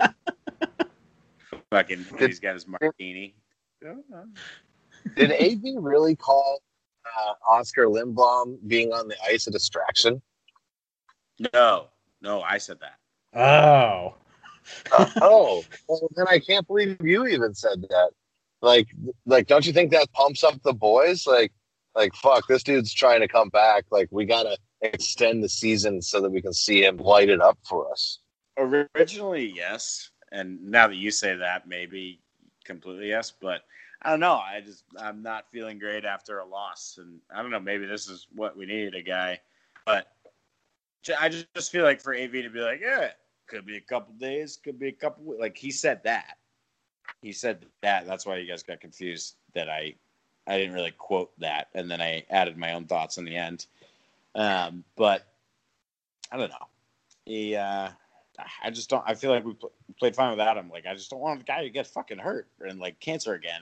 Fucking, he's got his martini. Did AV really call uh, Oscar Lindblom being on the ice a distraction? No, no, I said that. Oh, Uh, oh, well, then I can't believe you even said that. Like, like, don't you think that pumps up the boys? Like, like, fuck, this dude's trying to come back. Like, we gotta extend the season so that we can see him light it up for us. Originally, yes, and now that you say that, maybe completely yes. But I don't know. I just I'm not feeling great after a loss, and I don't know. Maybe this is what we need a guy, but I just feel like for AV to be like, yeah, could be a couple days, could be a couple. we-" Like he said that. He said that. That's why you guys got confused that I I didn't really quote that, and then I added my own thoughts in the end. Um, but I don't know. He, uh, I just don't. I feel like we pl- played fine without him. Like I just don't want the guy to get fucking hurt and like cancer again,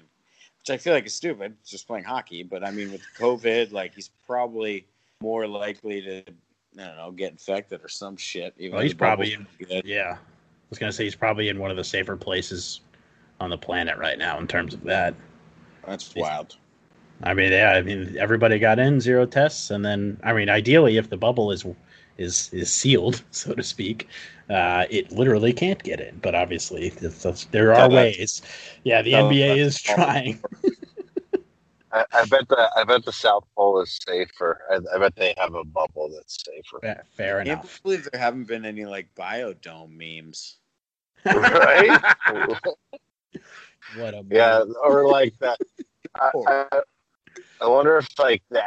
which I feel like is stupid. It's just playing hockey. But I mean, with COVID, like he's probably more likely to, I don't know, get infected or some shit. Even Well, he's probably good. yeah. I was gonna say he's probably in one of the safer places on the planet right now in terms of that. That's wild. I mean, yeah, I mean, everybody got in zero tests, and then I mean, ideally, if the bubble is is is sealed, so to speak, uh, it literally can't get in. But obviously, it's- it's- there are that's- ways. Yeah, the No, NBA that's is trying. I, I bet the I bet the South Pole is safer. I, I bet they have a bubble that's safer. Fa- Fair I can't enough. believe there haven't been any like biodome memes. right? What a yeah, or like that. I, I, I wonder if like the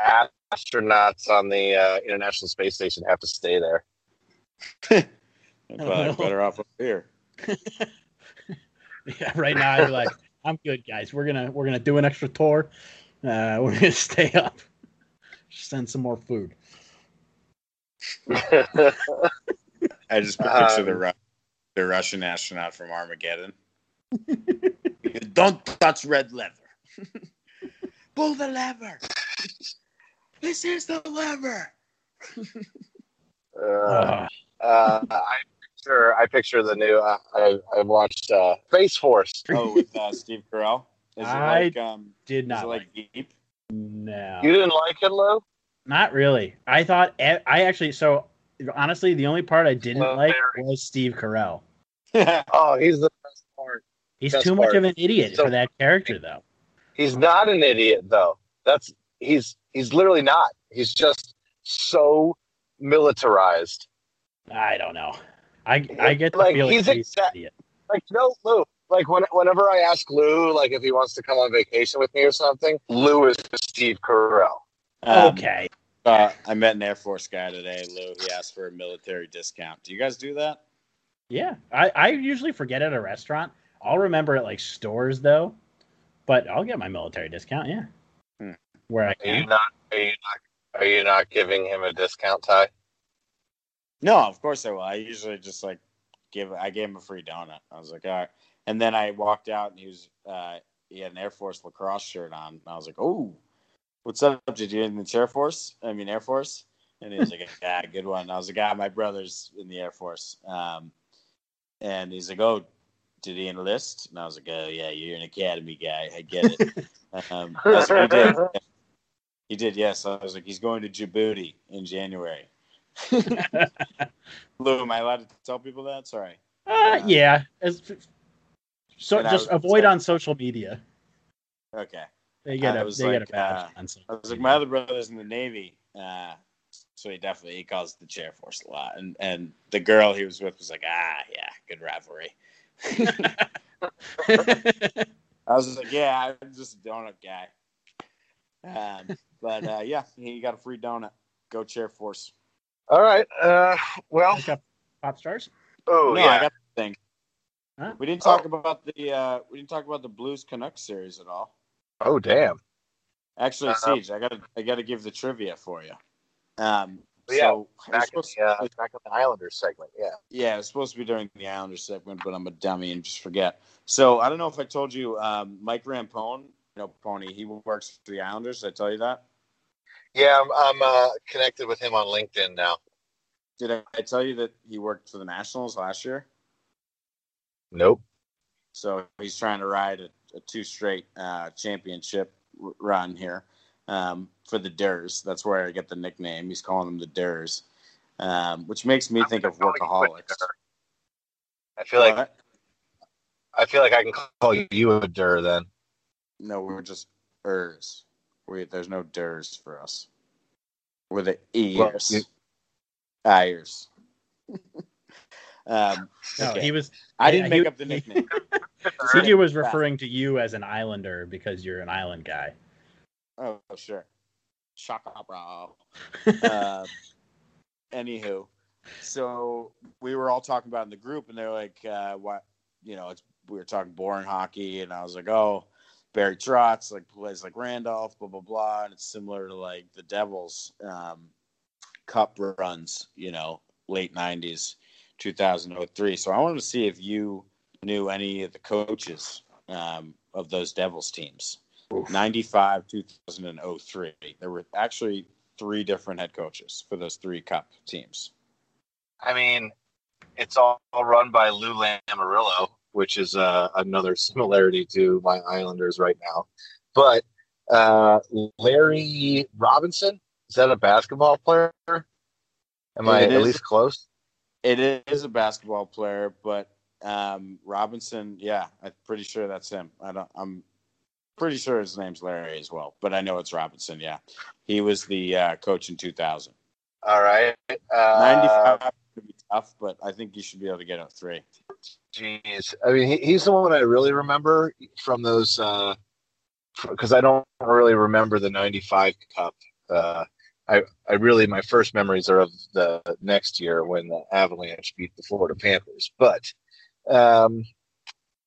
astronauts on the uh, International Space Station have to stay there. Probably better off up here. Yeah, right now I'd be like, I'm good, guys. We're gonna we're gonna do an extra tour. Uh, we're gonna stay up. Send some more food. I just picture the Um, Ru- the Russian astronaut from Armageddon. Don't touch red leather. Pull the lever. this is the lever. Uh, uh, I picture I picture the new. Uh, I I watched uh, Space Force. oh, with uh, Steve Carell. Is it I like um? Did Is not it like like deep? no. You didn't like it, Lou? Not really. I thought I actually so honestly the only part I didn't Well, like very- was Steve Carell. Oh, he's the best part. He's Best too much part. of an idiot So- for that character though. He's not an idiot though. That's he's he's literally not. He's just so militarized. I don't know. I I get the Like, feeling he's he's, exact- an idiot. Like no Lou. Like when, whenever I ask Lou, like if he wants to come on vacation with me or something, Lou is Steve Carell. Um, okay. Uh, I met an Air Force guy today, Lou. He asked for a military discount. Do you guys do that? Yeah. I, I usually forget at a restaurant. I'll remember at like stores though. But I'll get my military discount, yeah. Hmm. Where I Are you can. not? Are you not? Are you not giving him a discount, Ty? No, of course I will. I usually just like give. I gave him a free donut. I was like, all right. And then I walked out, and he was uh, he had an Air Force lacrosse shirt on. And I was like, oh, what's up? Did you in the Air Force? I mean Air Force. And he was like, yeah, good one. I was like, ah, my brother's in the Air Force. Um, and he's like, oh, did he enlist? And I was like, oh yeah, you're an academy guy. I get it. um, I was like, he did. He did, yes. I was like, he's going to Djibouti in January. Lou, am I allowed to tell people that? Sorry. Uh, yeah. As, so And just was avoid like- on social media. Okay. They get I a was they get a badge uh, on I was like, my other brother's in the Navy, uh, so he definitely he calls the chair force a lot. And and the girl he was with was like, ah, yeah, good rivalry. I was just like, yeah, I'm just a donut guy. Um, but uh, yeah, he got a free donut. Go chair force. All right. Uh, well. Pick up pop stars. Oh no, yeah. I got the thing. Huh? We didn't talk about the uh, we didn't talk about the Blues Canucks series at all. oh damn. Actually, Uh, Siege, I gotta I gotta give the trivia for you. Um, Yeah, so was Back in, the, uh, back in the Islanders segment. Yeah. yeah, it's supposed to be during the Islanders segment, but I'm a dummy and just forget. So I don't know if I told you, um, Mike Rampone, you know, Pony, he works for the Islanders. Did I tell you that? Yeah, I'm, I'm uh, connected with him on LinkedIn now. Did I, I tell you that he worked for the Nationals last year? Nope. So he's trying to ride a, a two straight uh, championship r- run here um, for the Ders. That's where I get the nickname. He's calling them the Ders, um, which makes me think of workaholics. I feel like What? I feel like I can call you a dir then. No, we're just Ers. We there's no Ders for us. We're the ears. you- Ears. um, No, okay. he was I didn't he- make up the nickname. CJ was referring to you as an islander because you're an island guy. Oh, sure. Shaka bro. uh, anywho, so we were all talking about in the group, and they're like, uh, "What? You know, it's we were talking boring hockey," and I was like, "Oh, Barry Trotz like plays like Randolph, blah blah blah," and it's similar to like the Devils um, Cup runs, you know, late '90s, 2003. So I wanted to see if you knew any of the coaches um, of those Devils teams. 95, 2003. There were actually three different head coaches for those three cup teams. I mean, it's all run by Lou Lamoriello, which is uh, another similarity to my Islanders right now. But uh, Larry Robinson is that a basketball player? Am I It at least close? It is a basketball player, but um, Robinson, yeah, I'm pretty sure that's him. I don't. I'm pretty sure his name's Larry as well, but I know it's Robinson. Yeah, he was the uh, coach in 2000. All right. Uh, 95 would be tough, but I think you should be able to get a three. Jeez, I mean, he, he's the one I really remember from those because I don't really remember the '95 Cup. Uh, I I really my first memories are of the next year when the Avalanche beat the Florida Panthers. But um,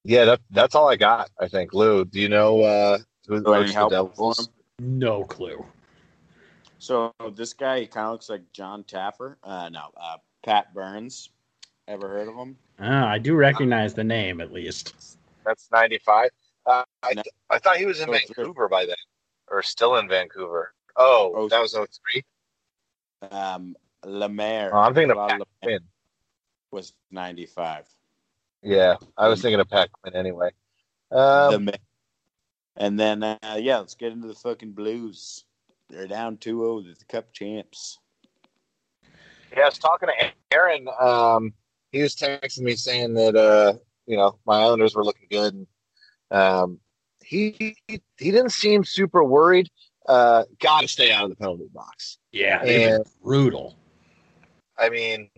yeah, that that's all I got. I think. Lou, do you know uh, who Do I need the for Devils? him? No clue. So this guy, he kind of looks like John Taffer. Uh, no, uh, Pat Burns. Ever heard of him? Ah, I do recognize the name at least. That's '95. Uh, I No. I thought he was in Oh, it's good. Vancouver by then, or still in Vancouver? Oh, Oh. that was 03? Um, Lemaire. Oh, I'm thinking of Rod Pat Lemaire was 95. Yeah, I was thinking of Pat Quinn anyway. Um, Lemaire. And then, uh, yeah, let's get into the fucking Blues. They're down 2 0. They're the Cup champs. Yeah, I was talking to Aaron. Um, he was texting me saying that uh, you know my Islanders were looking good. And, um, he he didn't seem super worried. Uh, Got to stay out of the penalty box. Yeah, And brutal. I mean,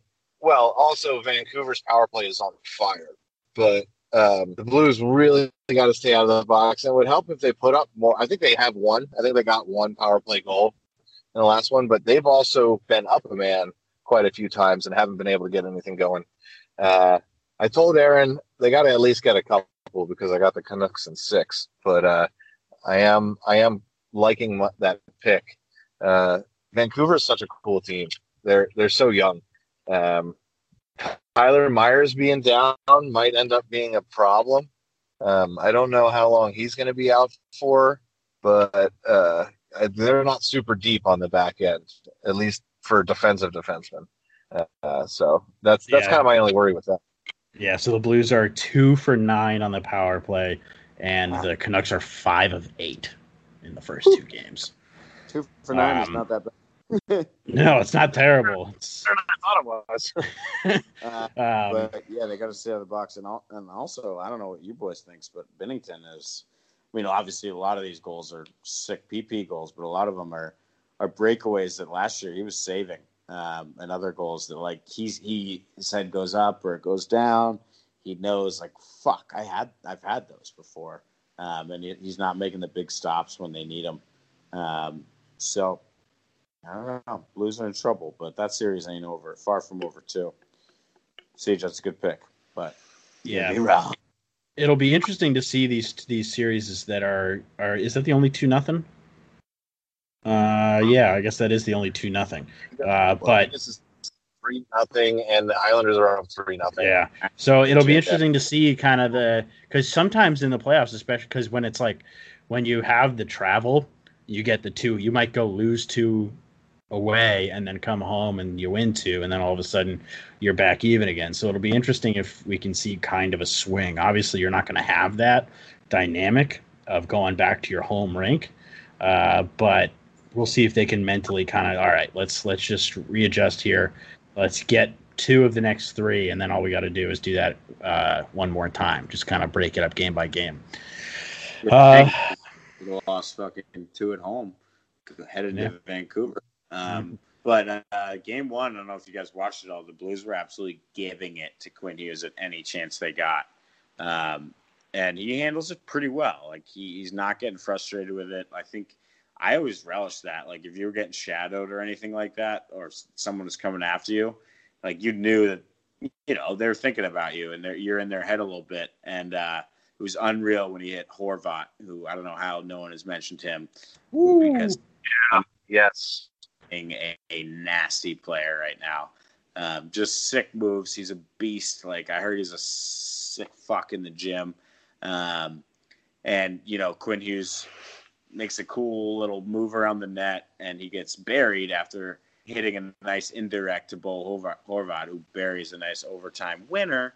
well, also Vancouver's power play is on fire, but um, the Blues really got to stay out of the box. And it would help if they put up more. I think they have one. I think they got one power play goal in the last one, but they've also been up a man quite a few times and haven't been able to get anything going. Uh, I told Aaron they got to at least get a couple because I got the Canucks in six, but uh, I am I am liking that pick. Uh, Vancouver is such a cool team. They're they're so young. Um, Tyler Myers being down might end up being a problem. Um, I don't know how long he's going to be out for, but uh, they're not super deep on the back end, at least for defensive defensemen. Uh, so that's that's Yeah. kind of my only worry with that. Yeah, so the Blues are two for nine on the power play, and the Canucks are five of eight in the first two games. 2 for 9 is Um, not that bad. No, it's not terrible. It's, I thought it was. Uh, um, but yeah, they got to stay out of the box. And, al- and also, I don't know what you boys thinks, but Binnington is. I mean, obviously, a lot of these goals are sick PP goals, but a lot of them are are breakaways that last year he was saving, um, and other goals that like he's he his head goes up or it goes down. He knows like fuck, I had I've had those before, um, and he, he's not making the big stops when they need him. Um, so I don't know, Blues are in trouble, but that series ain't over. Far from over too. Siege, that's a good pick, but yeah, be it'll be interesting to see these these series that are are. Is that the only two nothing? Uh, yeah, I guess that is the only two nothing. Uh, but this is three nothing, and the Islanders are up three nothing. Yeah. So it'll be interesting to see kind of the because sometimes in the playoffs, especially because when it's like when you have the travel, you get the two. You might go lose two away and then come home and you win two, and then all of a sudden you're back even again. So it'll be interesting if we can see kind of a swing. Obviously, you're not going to have that dynamic of going back to your home rink, uh, but we'll see if they can mentally kind of all right. Let's let's just readjust here. Let's get two of the next three, and then all we got to do is do that uh, one more time. Just kind of break it up game by game. Uh, We lost fucking two at home, headed Yeah. to Vancouver. Um, But uh, game one, I don't know if you guys watched it all. The Blues were absolutely giving it to Quinn Hughes at any chance they got, um, and he handles it pretty well. Like he, he's not getting frustrated with it. I think I always relish that. Like if you were getting shadowed or anything like that, or someone was coming after you, like you knew that you know they're thinking about you and they're, you're in their head a little bit. And uh, it was unreal when he hit Horvat, who I don't know how no one has mentioned him because Yes. A, a nasty player right now. Um, just sick moves. He's a beast. Like I heard, he's a sick fuck in the gym. Um, and you know, Quinn Hughes makes a cool little move around the net, and he gets buried after hitting a nice indirect to Bo Horvat, who buries a nice overtime winner.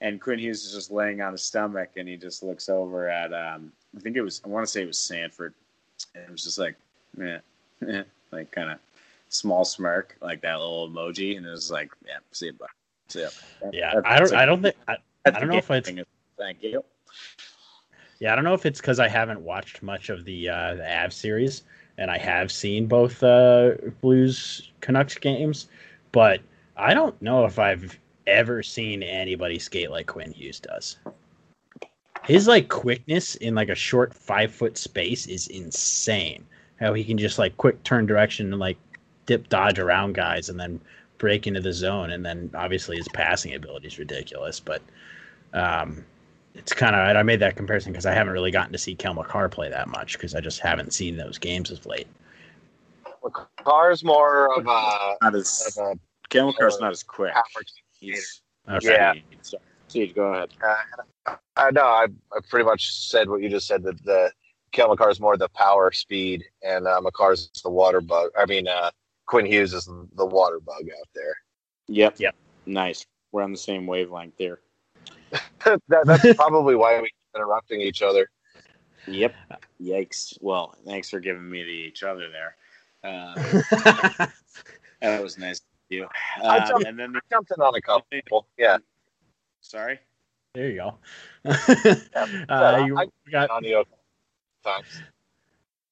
And Quinn Hughes is just laying on his stomach, and he just looks over at um, I think it was I want to say it was Sanford, and it was just like, yeah, like kind of small smirk, like that little emoji, and it was like, yeah, see you, bye. See ya. yeah, I don't. I don't think. I, I don't know if it's-. Thank you. Yeah, I don't know if it's because I haven't watched much of the uh, the Av series, and I have seen both uh, Blues Canucks games, but I don't know if I've ever seen anybody skate like Quinn Hughes does. His like quickness in like a short five foot space is insane. How he can just like quick turn direction and like dip dodge around guys and then break into the zone, and then obviously his passing ability is ridiculous, but. Um, it's kind of I made that comparison because I haven't really gotten to see Cale Makar play that much because I just haven't seen those games as late. Carr's more of a, Not as of a Cam Makar's not as quick. power He's Okay. Yeah. Sorry. Siege, go ahead. Uh, no, I, I pretty much said what you just said. That the Cale is more the power speed, and uh, Makar's the water bug. I mean, uh, Quinn Hughes is the water bug out there. Yep. Yep. Nice. We're on the same wavelength there. that, that's probably why we keep interrupting each other. Yep. Yikes. Well, thanks for giving me the each other there. Uh, that was nice of you. I Um, jumped- and then, I jumped in on a couple. Yeah, sorry. there you go. Yeah, uh, you I- got on the times.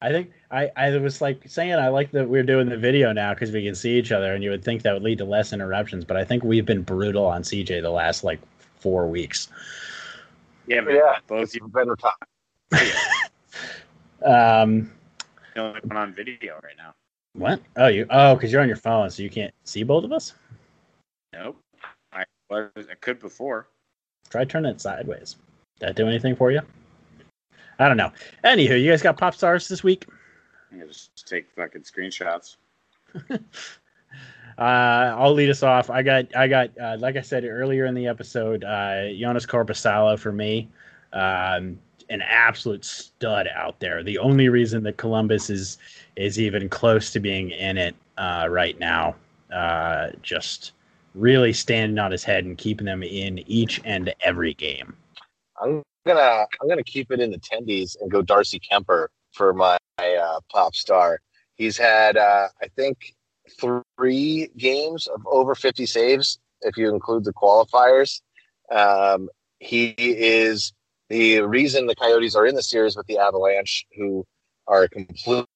I think I, I was like saying I like that we're doing the video now because we can see each other, and you would think that would lead to less interruptions. But I think we've been brutal on CJ the last like four weeks. Yeah, but Yeah, both it's you been time. Um, the only one on video right now. what? Oh, you? Oh, because you're on your phone, so you can't see both of us. Nope. I was I could before. Try turning it sideways. Did that do anything for you? I don't know. Anywho, you guys got pop stars this week. I can just take fucking screenshots. Uh, I'll lead us off. I got, I got, uh, like I said earlier in the episode, uh, Joonas Korpisalo for me, um, an absolute stud out there. The only reason that Columbus is is even close to being in it uh, right now, uh, just really standing on his head and keeping them in each and every game. I'm gonna I'm gonna keep it in the tendies and go Darcy Kuemper for my uh, pop star. He's had uh, I think three games of over 50 saves if you include the qualifiers. Um, he is the reason the Coyotes are in the series with the Avalanche, who are completely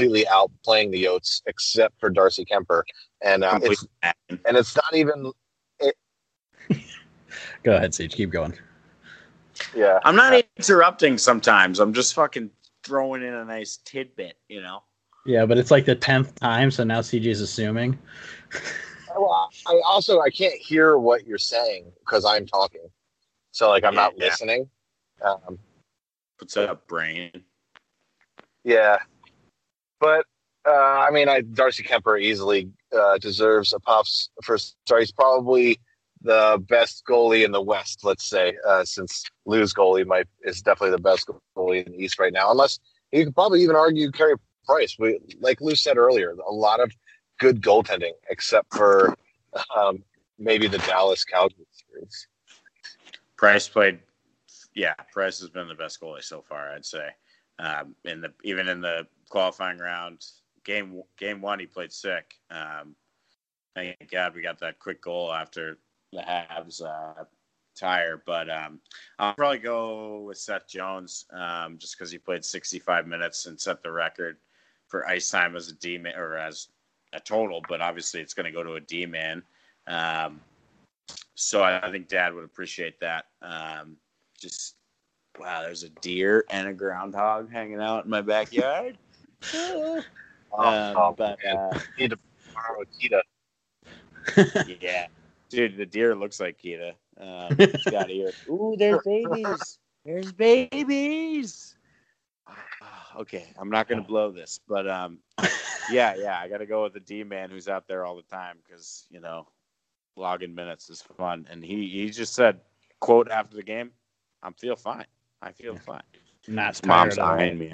outplaying the Yotes, except for Darcy Kuemper, and uh, it's and it's not even Go ahead, Sage. Keep going. Yeah. I'm not interrupting sometimes. I'm just fucking throwing in a nice tidbit, you know? Yeah, but it's like the tenth time, so now CJ's assuming. Well, I also I can't hear what you're saying because I'm talking, so like I'm Yeah, not yeah. listening. Um, What's up, brain? yeah, but uh, I mean, I Darcy Kuemper easily uh, deserves a pops first. Sorry, he's probably the best goalie in the West. Let's say uh, since Lou's goalie might is definitely the best goalie in the East right now. Unless you could probably even argue Carey Price. We like Lou said earlier, a lot of good goaltending, except for um, maybe the Dallas Calgary series. Price played, yeah, Price has been the best goalie so far, I'd say. Um, in the even in the qualifying round, game game one, he played sick. Um, thank God we got that quick goal after the Habs uh, tire. But um, I'll probably go with Seth Jones um, just because he played 65 minutes and set the record for ice time as a D man or as a total. But obviously, it's going to go to a D man. Um, so I, I think Dad would appreciate that. Um, just wow, there's a deer and a groundhog hanging out in my backyard. Oh, Um, oh, but uh, need to borrow Akita. yeah, dude, the deer looks like Kita. Um, it's got ears. Ooh, there's babies. There's babies. Okay, I'm not gonna blow this, but um, yeah, yeah, I got to go with the D man who's out there all the time because you know, logging minutes is fun, and he he just said, quote after the game, "I'm feel fine. I feel fine." Not His mom's tired at all. eyeing me.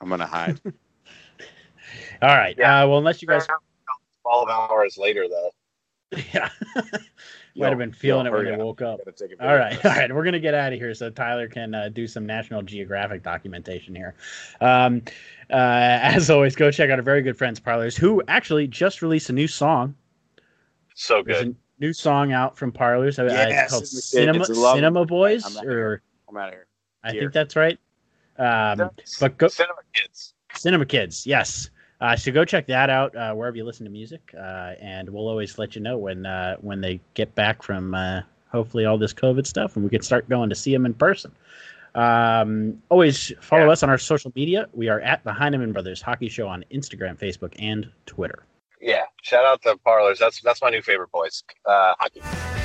I'm gonna hide. All right. Yeah. Uh, well, unless you guys, Twelve hours later, though. Yeah, might have been feeling it when they woke up. All right, all right, we're gonna get out of here so Tyler can uh, do some National Geographic documentation here. Um, uh, as always, go check out our very good friends Parlors, who actually just released a new song. So There's good. a new song out from Parlors. Uh, it's called Cinema Cinema It's Cinema Boys, I'm not or I'm out of here. I Dear. think that's right. Um, That's but go- Cinema Kids. Cinema Kids, yes. Uh, so go check that out uh, wherever you listen to music, uh, and we'll always let you know when uh, when they get back from uh, hopefully all this COVID stuff, and we can start going to see them in person. Um, always follow Yeah. us on our social media. We are at the Heineman Brothers Hockey Show on Instagram, Facebook, and Twitter. Yeah. Shout out to Parlors. That's that's my new favorite voice. Uh, hockey.